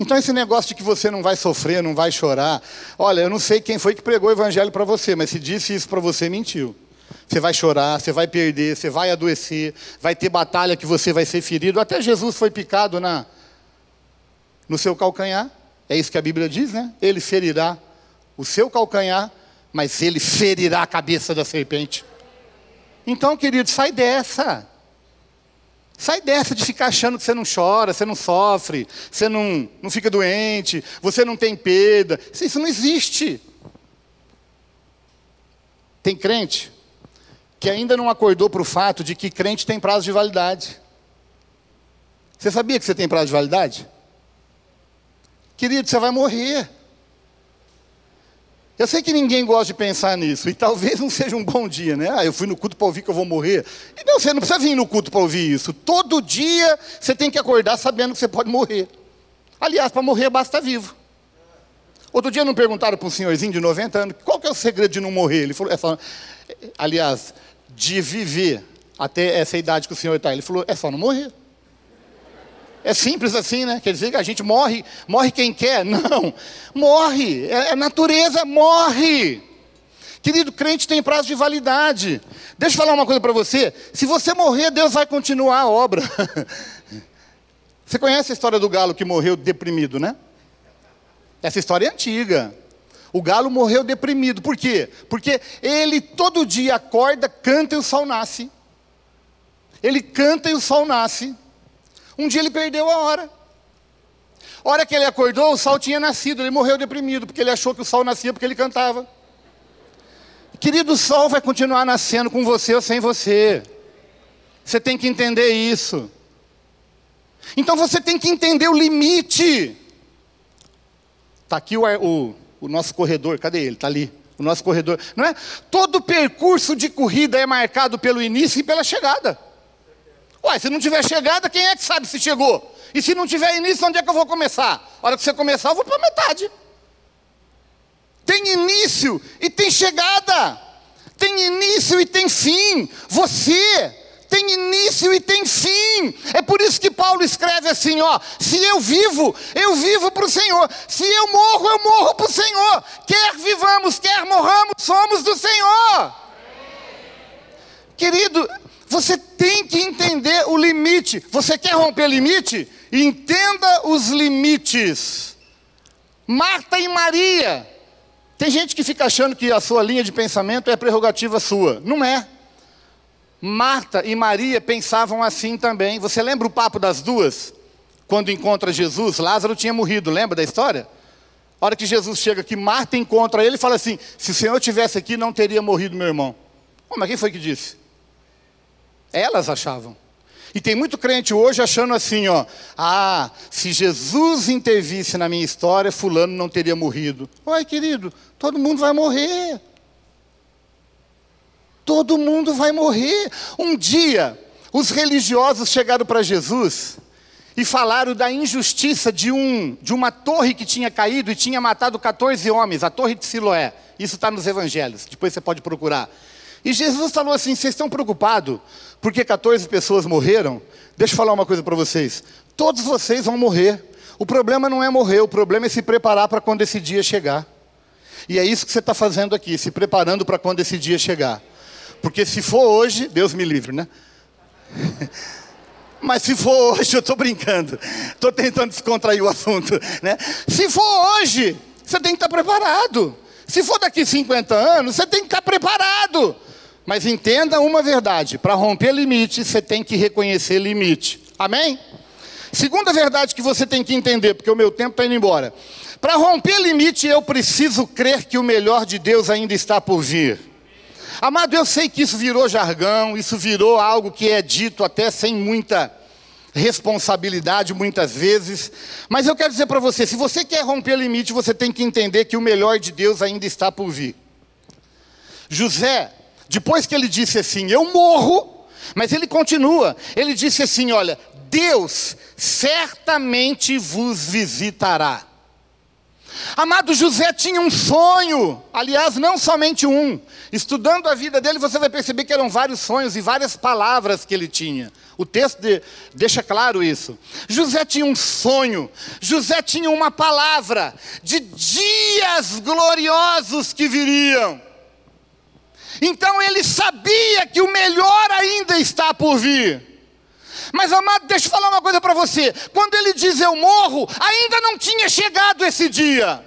então, esse negócio de que você não vai sofrer, não vai chorar. Olha, eu não sei quem foi que pregou o evangelho para você, mas se disse isso para você, mentiu. Você vai chorar, você vai perder, você vai adoecer, vai ter batalha que você vai ser ferido. Até Jesus foi picado na, no seu calcanhar. É isso que a Bíblia diz, né? Ele ferirá o seu calcanhar, mas ele ferirá a cabeça da serpente. Então, querido, sai dessa. Sai dessa de ficar achando que você não chora, você não sofre, você não, não fica doente, você não tem perda. Isso não existe. Tem crente que ainda não acordou para o fato de que crente tem prazo de validade. Você sabia que você tem prazo de validade? Querido, você vai morrer. Eu sei que ninguém gosta de pensar nisso, e talvez não seja um bom dia, né? Ah, eu fui no culto para ouvir que eu vou morrer. E não, você não precisa vir no culto para ouvir isso. Todo dia você tem que acordar sabendo que você pode morrer. Aliás, para morrer basta vivo. Outro dia não perguntaram para um senhorzinho de 90 anos qual que é o segredo de não morrer. Ele falou, é só, aliás, de viver até essa idade que o senhor está. Ele falou, é só não morrer. É simples assim, né? Quer dizer que a gente morre, morre quem quer? Não, morre. É, é natureza, morre. Querido, crente tem prazo de validade. Deixa eu falar uma coisa para você. Se você morrer, Deus vai continuar a obra. Você conhece a história do galo que morreu deprimido, né? Essa história é antiga. O galo morreu deprimido. Por quê? Porque ele todo dia acorda, canta e o sol nasce. Ele canta e o sol nasce. Um dia ele perdeu a hora. A hora que ele acordou, o sol tinha nascido. Ele morreu deprimido, porque ele achou que o sol nascia porque ele cantava. Querido, o sol vai continuar nascendo com você ou sem você. Você tem que entender isso. Então você tem que entender o limite. Está aqui o, o, o, nosso corredor, cadê ele? Está ali. O nosso corredor. Não é? Todo percurso de corrida é marcado pelo início e pela chegada. Ué, se não tiver chegada, quem é que sabe se chegou? E se não tiver início, onde é que eu vou começar? A hora que você começar, eu vou para metade. Tem início e tem chegada. Tem início e tem fim. Você tem início e tem fim. É por isso que Paulo escreve assim: ó, se eu vivo, eu vivo para o Senhor. Se eu morro, eu morro para o Senhor. Quer vivamos, quer morramos, somos do Senhor. Querido, você tem que entender o limite. Você quer romper limite? Entenda os limites. Marta e Maria. Tem gente que fica achando que a sua linha de pensamento é prerrogativa sua. Não é. Marta e Maria pensavam assim também. Você lembra o papo das duas? Quando encontra Jesus, Lázaro tinha morrido, lembra da história? A hora que Jesus chega aqui, Marta encontra ele e fala assim: Se o Senhor tivesse aqui, não teria morrido meu irmão. Oh, mas quem foi que disse? Elas achavam. E tem muito crente hoje achando assim, ó, ah, se Jesus intervisse na minha história, fulano não teria morrido. Oi, querido, todo mundo vai morrer. Todo mundo vai morrer. Um dia, os religiosos chegaram para Jesus e falaram da injustiça de, um, de uma torre que tinha caído e tinha matado 14 homens, a torre de Siloé. Isso está nos evangelhos, depois você pode procurar. E Jesus falou assim: vocês estão preocupados porque 14 pessoas morreram? Deixa eu falar uma coisa para vocês: todos vocês vão morrer. O problema não é morrer, o problema é se preparar para quando esse dia chegar. E é isso que você está fazendo aqui, se preparando para quando esse dia chegar. Porque se for hoje, Deus me livre, né? Mas se for hoje, eu estou brincando, estou tentando descontrair o assunto, né? Se for hoje, você tem que estar tá preparado. Se for daqui 50 anos, você tem que estar tá preparado. Mas entenda uma verdade: para romper limite, você tem que reconhecer limite. Amém? Segunda verdade que você tem que entender, porque o meu tempo está indo embora. Para romper limite, eu preciso crer que o melhor de Deus ainda está por vir. Amado, eu sei que isso virou jargão, isso virou algo que é dito até sem muita responsabilidade muitas vezes, mas eu quero dizer para você: se você quer romper limite, você tem que entender que o melhor de Deus ainda está por vir. José depois que ele disse assim: Eu morro, mas ele continua. Ele disse assim: Olha, Deus certamente vos visitará. Amado José tinha um sonho, aliás, não somente um. Estudando a vida dele, você vai perceber que eram vários sonhos e várias palavras que ele tinha. O texto de, deixa claro isso. José tinha um sonho, José tinha uma palavra de dias gloriosos que viriam. Então ele sabia que o melhor ainda está por vir. Mas amado, deixa eu falar uma coisa para você. Quando ele diz eu morro, ainda não tinha chegado esse dia.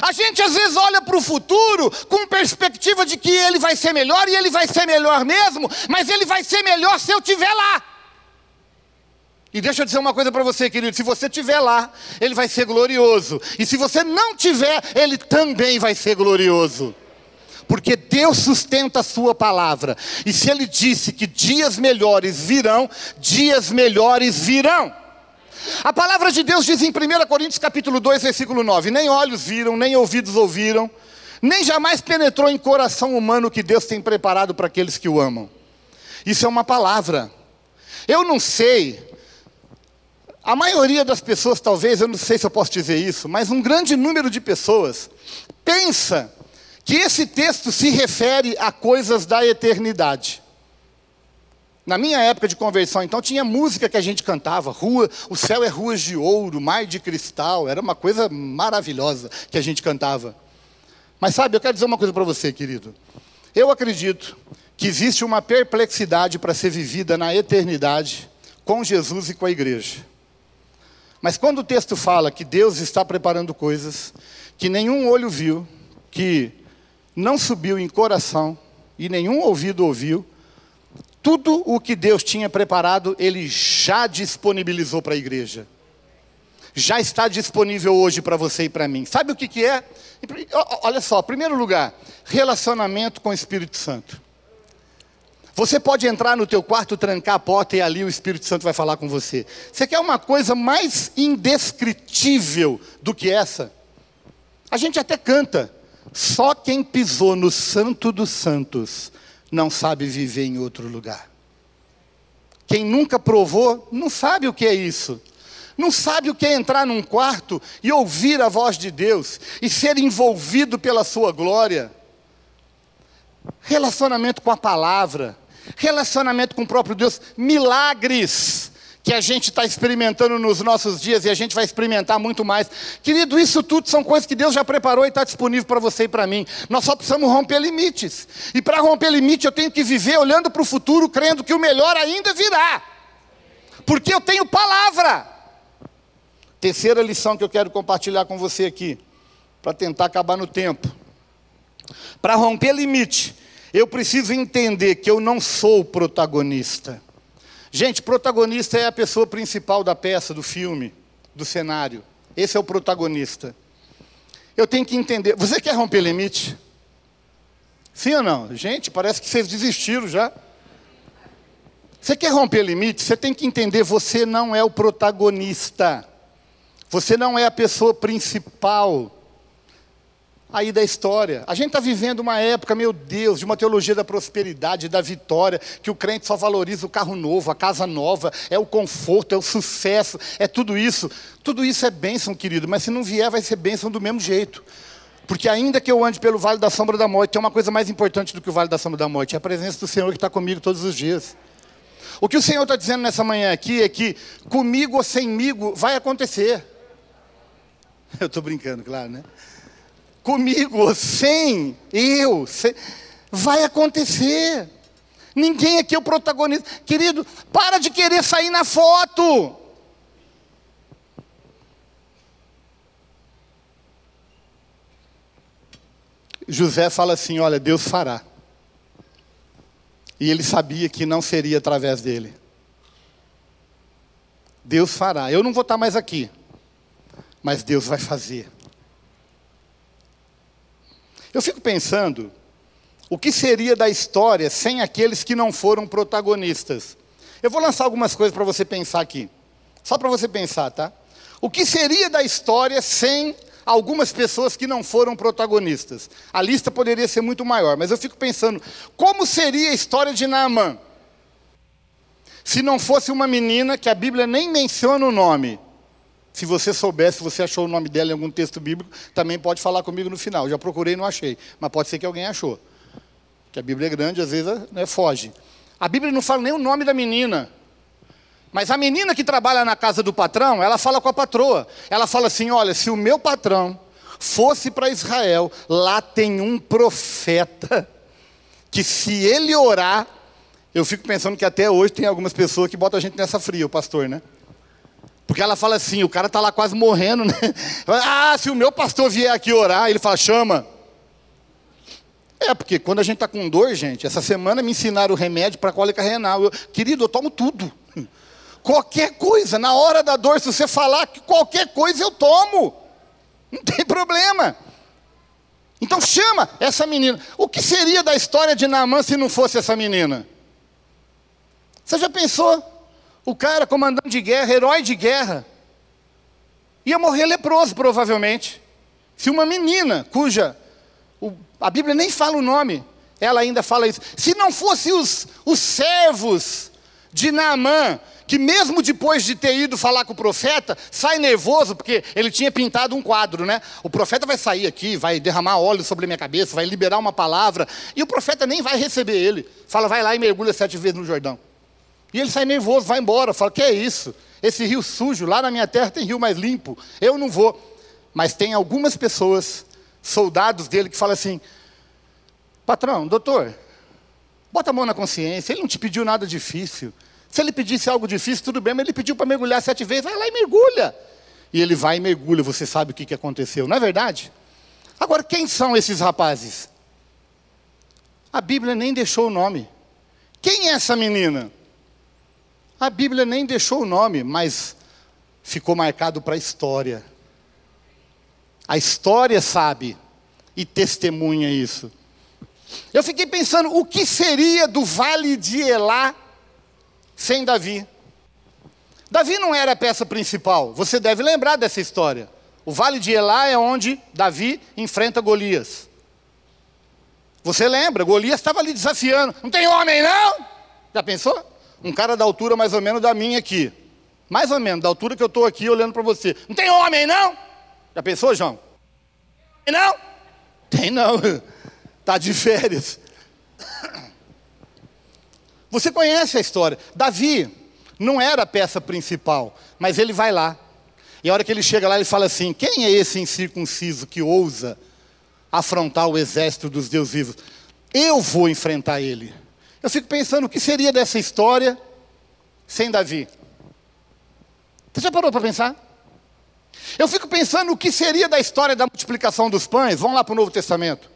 A gente às vezes olha para o futuro com perspectiva de que ele vai ser melhor e ele vai ser melhor mesmo, mas ele vai ser melhor se eu estiver lá. E deixa eu dizer uma coisa para você, querido: se você estiver lá, ele vai ser glorioso, e se você não tiver, ele também vai ser glorioso porque Deus sustenta a sua palavra. E se ele disse que dias melhores virão, dias melhores virão. A palavra de Deus diz em 1 Coríntios capítulo 2, versículo 9: Nem olhos viram, nem ouvidos ouviram, nem jamais penetrou em coração humano o que Deus tem preparado para aqueles que o amam. Isso é uma palavra. Eu não sei A maioria das pessoas, talvez, eu não sei se eu posso dizer isso, mas um grande número de pessoas pensa que esse texto se refere a coisas da eternidade. Na minha época de conversão, então, tinha música que a gente cantava, rua, o céu é ruas de ouro, mar de cristal, era uma coisa maravilhosa que a gente cantava. Mas sabe, eu quero dizer uma coisa para você, querido. Eu acredito que existe uma perplexidade para ser vivida na eternidade com Jesus e com a igreja. Mas quando o texto fala que Deus está preparando coisas que nenhum olho viu, que não subiu em coração e nenhum ouvido ouviu, tudo o que Deus tinha preparado, Ele já disponibilizou para a igreja. Já está disponível hoje para você e para mim. Sabe o que, que é? Olha só, primeiro lugar, relacionamento com o Espírito Santo. Você pode entrar no teu quarto, trancar a porta e ali o Espírito Santo vai falar com você. Você quer uma coisa mais indescritível do que essa? A gente até canta. Só quem pisou no santo dos santos não sabe viver em outro lugar. Quem nunca provou, não sabe o que é isso. Não sabe o que é entrar num quarto e ouvir a voz de Deus e ser envolvido pela sua glória. Relacionamento com a palavra, relacionamento com o próprio Deus, milagres que a gente está experimentando nos nossos dias e a gente vai experimentar muito mais. Querido, isso tudo são coisas que Deus já preparou e está disponível para você e para mim. Nós só precisamos romper limites. E para romper limite, eu tenho que viver olhando para o futuro, crendo que o melhor ainda virá. Porque eu tenho palavra. Terceira lição que eu quero compartilhar com você aqui, para tentar acabar no tempo. Para romper limite, eu preciso entender que eu não sou o protagonista. Gente, protagonista é a pessoa principal da peça, do filme, do cenário. Esse é o protagonista. Eu tenho que entender. Você quer romper limite? Sim ou não? Gente, parece que vocês desistiram já. Você quer romper limite? Você tem que entender: você não é o protagonista. Você não é a pessoa principal aí da história. A gente está vivendo uma época, meu Deus, de uma teologia da prosperidade, da vitória, que o crente só valoriza o carro novo, a casa nova, é o conforto, é o sucesso, é tudo isso. Tudo isso é bênção, querido, mas se não vier, vai ser bênção do mesmo jeito. Porque ainda que eu ande pelo vale da sombra da morte, tem uma coisa mais importante do que o vale da sombra da morte, é a presença do Senhor que está comigo todos os dias. O que o Senhor está dizendo nessa manhã aqui é que comigo ou semigo vai acontecer. Eu estou brincando, claro, né? Comigo, sem eu, sem, vai acontecer. Ninguém aqui é o protagonista. Querido, para de querer sair na foto. José fala assim: Olha, Deus fará. E ele sabia que não seria através dele. Deus fará. Eu não vou estar mais aqui, mas Deus vai fazer. Eu fico pensando, o que seria da história sem aqueles que não foram protagonistas? Eu vou lançar algumas coisas para você pensar aqui. Só para você pensar, tá? O que seria da história sem algumas pessoas que não foram protagonistas? A lista poderia ser muito maior, mas eu fico pensando, como seria a história de Naamã? Se não fosse uma menina que a Bíblia nem menciona o nome, se você souber, se você achou o nome dela em algum texto bíblico, também pode falar comigo no final. Já procurei e não achei. Mas pode ser que alguém achou. Que a Bíblia é grande, às vezes né, foge. A Bíblia não fala nem o nome da menina. Mas a menina que trabalha na casa do patrão, ela fala com a patroa. Ela fala assim: olha, se o meu patrão fosse para Israel, lá tem um profeta que se ele orar, eu fico pensando que até hoje tem algumas pessoas que botam a gente nessa fria, o pastor, né? Porque ela fala assim, o cara está lá quase morrendo, né? Ah, se o meu pastor vier aqui orar, ele fala, chama. É, porque quando a gente está com dor, gente, essa semana me ensinaram o remédio para cólica renal. Eu, querido, eu tomo tudo. Qualquer coisa, na hora da dor, se você falar que qualquer coisa eu tomo. Não tem problema. Então chama essa menina. O que seria da história de Naamã se não fosse essa menina? Você já pensou? O cara, comandante de guerra, herói de guerra, ia morrer leproso, provavelmente. Se uma menina, cuja o, a Bíblia nem fala o nome, ela ainda fala isso. Se não fosse os, os servos de Naamã, que mesmo depois de ter ido falar com o profeta, sai nervoso, porque ele tinha pintado um quadro, né? O profeta vai sair aqui, vai derramar óleo sobre a minha cabeça, vai liberar uma palavra, e o profeta nem vai receber ele. Fala, vai lá e mergulha sete vezes no Jordão. E ele sai nervoso, vai embora, fala, que é isso? Esse rio sujo, lá na minha terra tem rio mais limpo, eu não vou. Mas tem algumas pessoas, soldados dele, que falam assim, patrão, doutor, bota a mão na consciência, ele não te pediu nada difícil. Se ele pedisse algo difícil, tudo bem, mas ele pediu para mergulhar sete vezes, vai lá e mergulha. E ele vai e mergulha, você sabe o que, que aconteceu, não é verdade? Agora, quem são esses rapazes? A Bíblia nem deixou o nome. Quem é essa menina? A Bíblia nem deixou o nome, mas ficou marcado para a história. A história sabe e testemunha isso. Eu fiquei pensando, o que seria do vale de Elá sem Davi. Davi não era a peça principal, você deve lembrar dessa história. O vale de Elá é onde Davi enfrenta Golias. Você lembra? Golias estava ali desafiando. Não tem homem, não? Já pensou? Um cara da altura mais ou menos da minha aqui. Mais ou menos, da altura que eu estou aqui olhando para você. Não tem homem, não? Já pensou, João? Tem não? Tem não. Está de férias. Você conhece a história. Davi não era a peça principal, mas ele vai lá. E a hora que ele chega lá, ele fala assim: Quem é esse incircunciso que ousa afrontar o exército dos deuses vivos? Eu vou enfrentar ele. Eu fico pensando o que seria dessa história sem Davi. Você já parou para pensar? Eu fico pensando o que seria da história da multiplicação dos pães. Vamos lá para o Novo Testamento.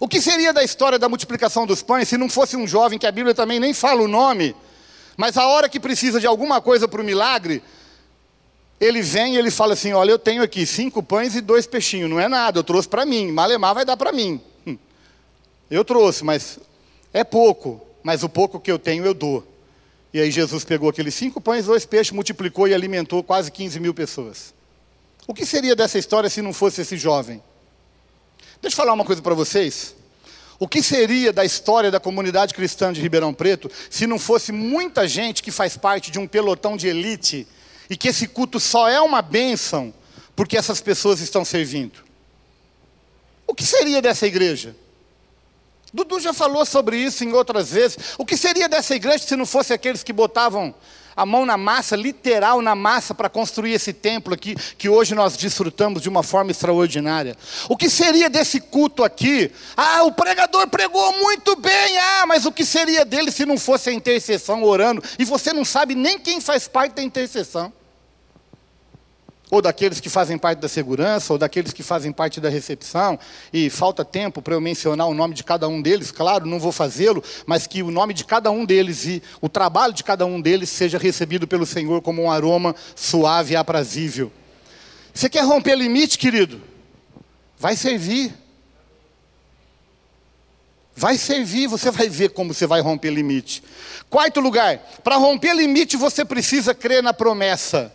O que seria da história da multiplicação dos pães se não fosse um jovem que a Bíblia também nem fala o nome, mas a hora que precisa de alguma coisa para o milagre, ele vem e ele fala assim: Olha, eu tenho aqui cinco pães e dois peixinhos, não é nada, eu trouxe para mim, malemar vai dar para mim. Hum. Eu trouxe, mas é pouco, mas o pouco que eu tenho eu dou. E aí Jesus pegou aqueles cinco pães, dois peixes, multiplicou e alimentou quase 15 mil pessoas. O que seria dessa história se não fosse esse jovem? Deixa eu falar uma coisa para vocês. O que seria da história da comunidade cristã de Ribeirão Preto se não fosse muita gente que faz parte de um pelotão de elite e que esse culto só é uma bênção porque essas pessoas estão servindo? O que seria dessa igreja? Dudu já falou sobre isso em outras vezes. O que seria dessa igreja se não fosse aqueles que botavam a mão na massa, literal na massa, para construir esse templo aqui, que hoje nós desfrutamos de uma forma extraordinária. O que seria desse culto aqui? Ah, o pregador pregou muito bem, ah, mas o que seria dele se não fosse a intercessão orando? E você não sabe nem quem faz parte da intercessão ou daqueles que fazem parte da segurança, ou daqueles que fazem parte da recepção, e falta tempo para eu mencionar o nome de cada um deles, claro, não vou fazê-lo, mas que o nome de cada um deles e o trabalho de cada um deles seja recebido pelo Senhor como um aroma suave e aprazível. Você quer romper limite, querido? Vai servir. Vai servir, você vai ver como você vai romper limite. Quarto lugar, para romper limite você precisa crer na promessa.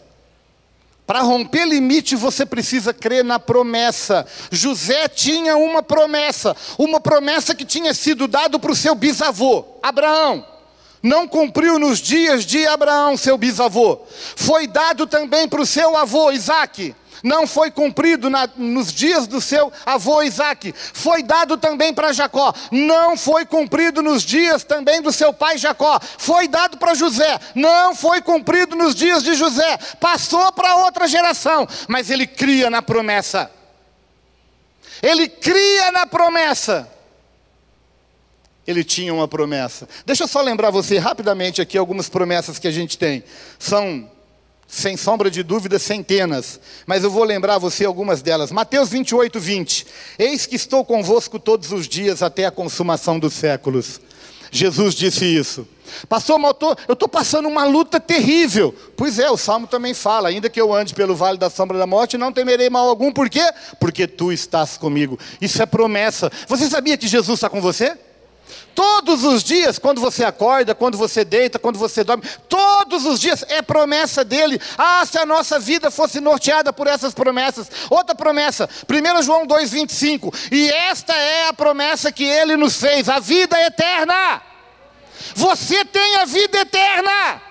Para romper limite, você precisa crer na promessa. José tinha uma promessa, uma promessa que tinha sido dada para o seu bisavô, Abraão. Não cumpriu nos dias de Abraão, seu bisavô. Foi dado também para o seu avô, Isaque não foi cumprido na, nos dias do seu avô Isaac, foi dado também para Jacó, não foi cumprido nos dias também do seu pai Jacó, foi dado para José, não foi cumprido nos dias de José, passou para outra geração, mas ele cria na promessa. Ele cria na promessa. Ele tinha uma promessa. Deixa eu só lembrar você rapidamente aqui algumas promessas que a gente tem. São sem sombra de dúvida, centenas, mas eu vou lembrar você algumas delas. Mateus 28, 20. Eis que estou convosco todos os dias até a consumação dos séculos. Jesus disse isso. Pastor, eu estou passando uma luta terrível. Pois é, o Salmo também fala: ainda que eu ande pelo vale da sombra da morte, não temerei mal algum. Por quê? Porque tu estás comigo. Isso é promessa. Você sabia que Jesus está com você? Todos os dias, quando você acorda, quando você deita, quando você dorme, todos os dias é promessa dele. Ah, se a nossa vida fosse norteada por essas promessas. Outra promessa, 1 João 2,25. E esta é a promessa que ele nos fez: a vida eterna. Você tem a vida eterna.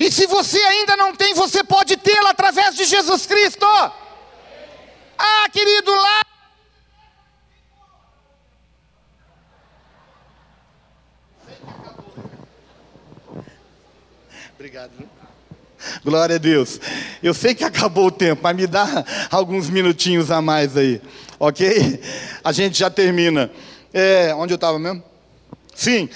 E se você ainda não tem, você pode tê-la através de Jesus Cristo. Ah, querido, lá. Obrigado. Glória a Deus. Eu sei que acabou o tempo, mas me dá alguns minutinhos a mais aí, ok? A gente já termina. É, onde eu estava mesmo? Sim.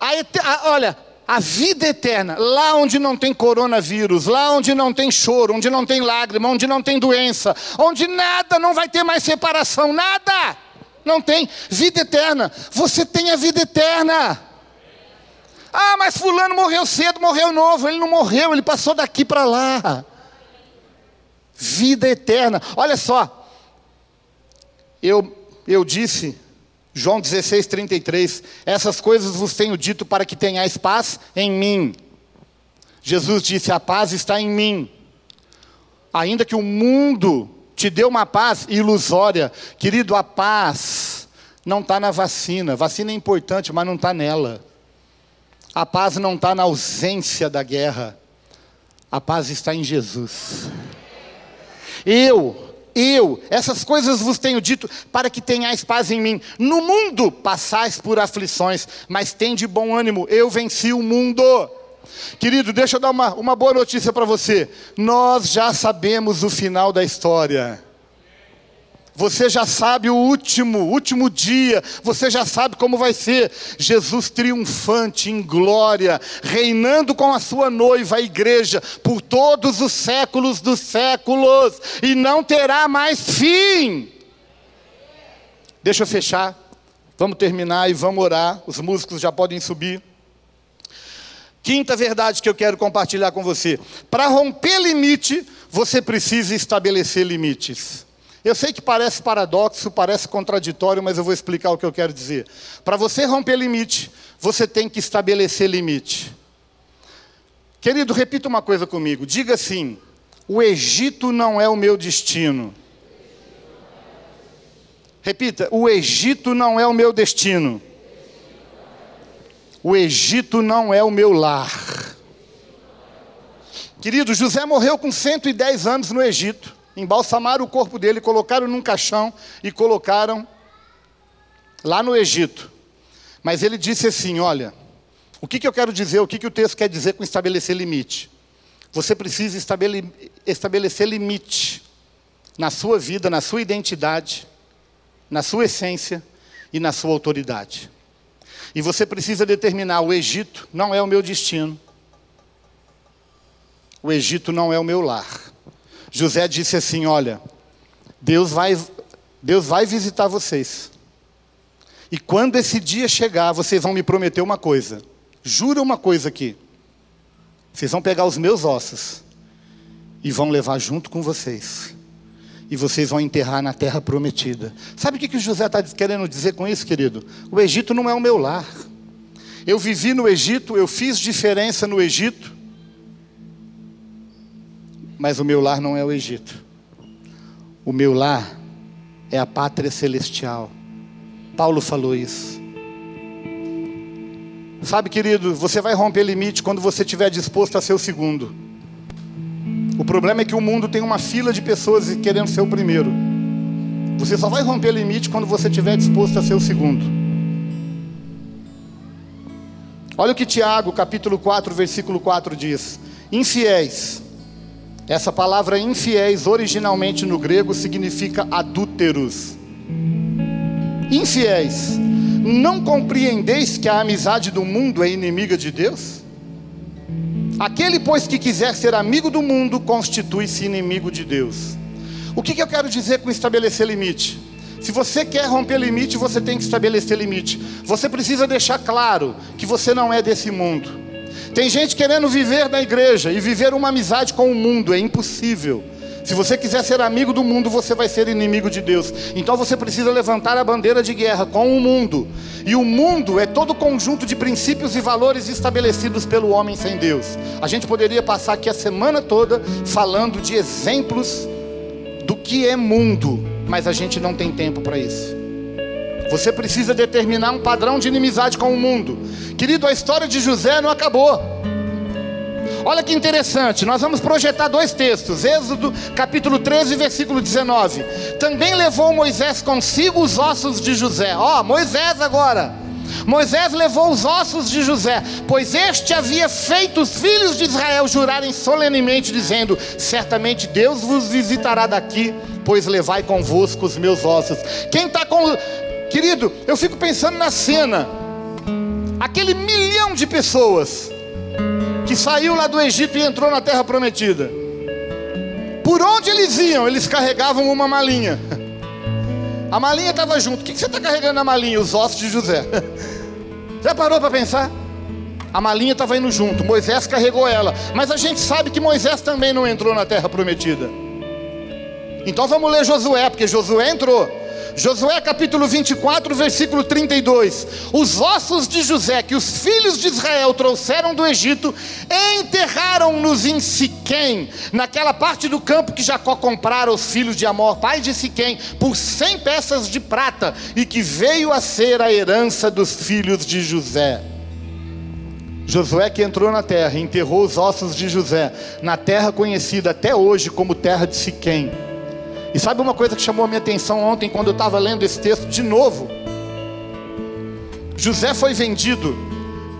A, a, olha, a vida eterna, lá onde não tem coronavírus, lá onde não tem choro, onde não tem lágrima, onde não tem doença, onde nada, não vai ter mais separação, nada, não tem vida eterna. Você tem a vida eterna. Ah, mas Fulano morreu cedo, morreu novo. Ele não morreu, ele passou daqui para lá. Vida eterna. Olha só, eu, eu disse João 16, 33. Essas coisas vos tenho dito para que tenhais paz em mim. Jesus disse: A paz está em mim. Ainda que o mundo te dê uma paz ilusória, querido, a paz não está na vacina. Vacina é importante, mas não está nela. A paz não está na ausência da guerra. A paz está em Jesus. Eu eu, essas coisas vos tenho dito para que tenhais paz em mim. No mundo passais por aflições, mas tem de bom ânimo, eu venci o mundo. Querido, deixa eu dar uma, uma boa notícia para você. Nós já sabemos o final da história. Você já sabe o último, último dia, você já sabe como vai ser. Jesus triunfante em glória, reinando com a sua noiva, a igreja, por todos os séculos dos séculos, e não terá mais fim. Deixa eu fechar, vamos terminar e vamos orar. Os músicos já podem subir. Quinta verdade que eu quero compartilhar com você: para romper limite, você precisa estabelecer limites. Eu sei que parece paradoxo, parece contraditório, mas eu vou explicar o que eu quero dizer. Para você romper limite, você tem que estabelecer limite. Querido, repita uma coisa comigo. Diga assim: o Egito não é o meu destino. Repita: o Egito não é o meu destino. O Egito não é o meu lar. Querido, José morreu com 110 anos no Egito embalsamaram o corpo dele, colocaram num caixão e colocaram lá no Egito. Mas ele disse assim: Olha, o que, que eu quero dizer, o que, que o texto quer dizer com estabelecer limite? Você precisa estabele estabelecer limite na sua vida, na sua identidade, na sua essência e na sua autoridade. E você precisa determinar: o Egito não é o meu destino, o Egito não é o meu lar. José disse assim: Olha, Deus vai, Deus vai visitar vocês. E quando esse dia chegar, vocês vão me prometer uma coisa. Jura uma coisa aqui. Vocês vão pegar os meus ossos e vão levar junto com vocês. E vocês vão enterrar na terra prometida. Sabe o que, que o José está querendo dizer com isso, querido? O Egito não é o meu lar. Eu vivi no Egito, eu fiz diferença no Egito mas o meu lar não é o Egito. O meu lar é a pátria celestial. Paulo falou isso. Sabe, querido, você vai romper limite quando você estiver disposto a ser o segundo. O problema é que o mundo tem uma fila de pessoas querendo ser o primeiro. Você só vai romper limite quando você estiver disposto a ser o segundo. Olha o que Tiago, capítulo 4, versículo 4 diz: Infiéis, essa palavra infiéis, originalmente no grego, significa adúlteros. Infiéis, não compreendeis que a amizade do mundo é inimiga de Deus? Aquele, pois, que quiser ser amigo do mundo, constitui-se inimigo de Deus. O que, que eu quero dizer com estabelecer limite? Se você quer romper limite, você tem que estabelecer limite. Você precisa deixar claro que você não é desse mundo. Tem gente querendo viver na igreja e viver uma amizade com o mundo, é impossível. Se você quiser ser amigo do mundo, você vai ser inimigo de Deus. Então você precisa levantar a bandeira de guerra com o mundo. E o mundo é todo conjunto de princípios e valores estabelecidos pelo homem sem Deus. A gente poderia passar aqui a semana toda falando de exemplos do que é mundo, mas a gente não tem tempo para isso. Você precisa determinar um padrão de inimizade com o mundo. Querido, a história de José não acabou. Olha que interessante, nós vamos projetar dois textos. Êxodo capítulo 13, versículo 19. Também levou Moisés consigo os ossos de José. Ó, oh, Moisés agora. Moisés levou os ossos de José, pois este havia feito os filhos de Israel jurarem solenemente, dizendo: Certamente Deus vos visitará daqui, pois levai convosco os meus ossos. Quem está com. Querido, eu fico pensando na cena. Aquele milhão de pessoas que saiu lá do Egito e entrou na terra prometida. Por onde eles iam? Eles carregavam uma malinha. A malinha estava junto. O que você está carregando na malinha? Os ossos de José. Já parou para pensar? A malinha estava indo junto. Moisés carregou ela. Mas a gente sabe que Moisés também não entrou na terra prometida. Então vamos ler Josué, porque Josué entrou. Josué capítulo 24, versículo 32. Os ossos de José que os filhos de Israel trouxeram do Egito, enterraram-nos em Siquém, naquela parte do campo que Jacó comprara os filhos de Amor, pai de Siquém, por cem peças de prata, e que veio a ser a herança dos filhos de José. Josué que entrou na terra, enterrou os ossos de José, na terra conhecida até hoje como terra de Siquém. E sabe uma coisa que chamou a minha atenção ontem, quando eu estava lendo esse texto de novo? José foi vendido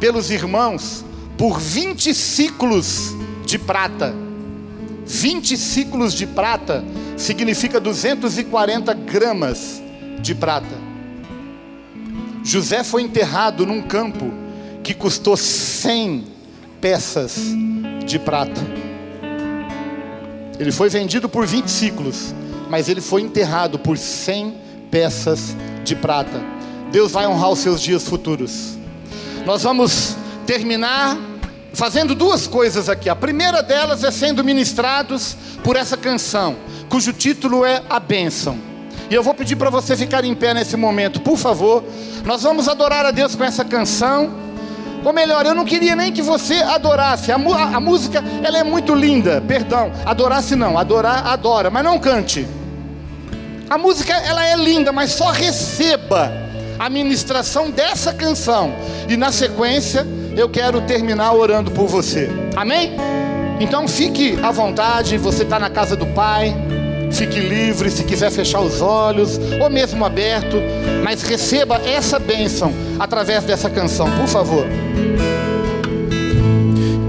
pelos irmãos por 20 ciclos de prata. 20 ciclos de prata significa 240 gramas de prata. José foi enterrado num campo que custou 100 peças de prata. Ele foi vendido por 20 ciclos mas ele foi enterrado por 100 peças de prata. Deus vai honrar os seus dias futuros. Nós vamos terminar fazendo duas coisas aqui. A primeira delas é sendo ministrados por essa canção, cujo título é A Bênção. E eu vou pedir para você ficar em pé nesse momento, por favor. Nós vamos adorar a Deus com essa canção. Ou melhor, eu não queria nem que você adorasse. A, a, a música, ela é muito linda. Perdão, adorasse não. Adorar, adora, mas não cante. A música, ela é linda, mas só receba a ministração dessa canção. E na sequência, eu quero terminar orando por você. Amém? Então fique à vontade. Você está na casa do Pai. Fique livre se quiser fechar os olhos ou mesmo aberto, mas receba essa bênção através dessa canção, por favor.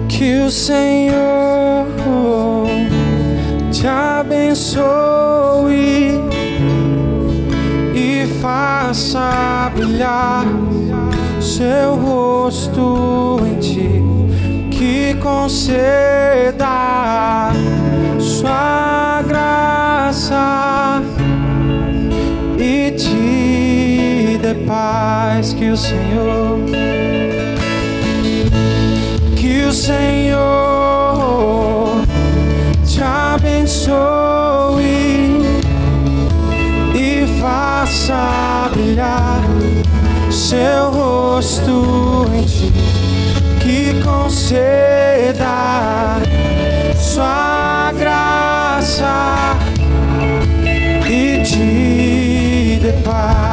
Que o Senhor te abençoe faça brilhar seu rosto em ti, que conceda sua graça e te dê paz que o Senhor que o Senhor te abençoe faça brilhar seu rosto em ti que conceda sua graça e te dê paz.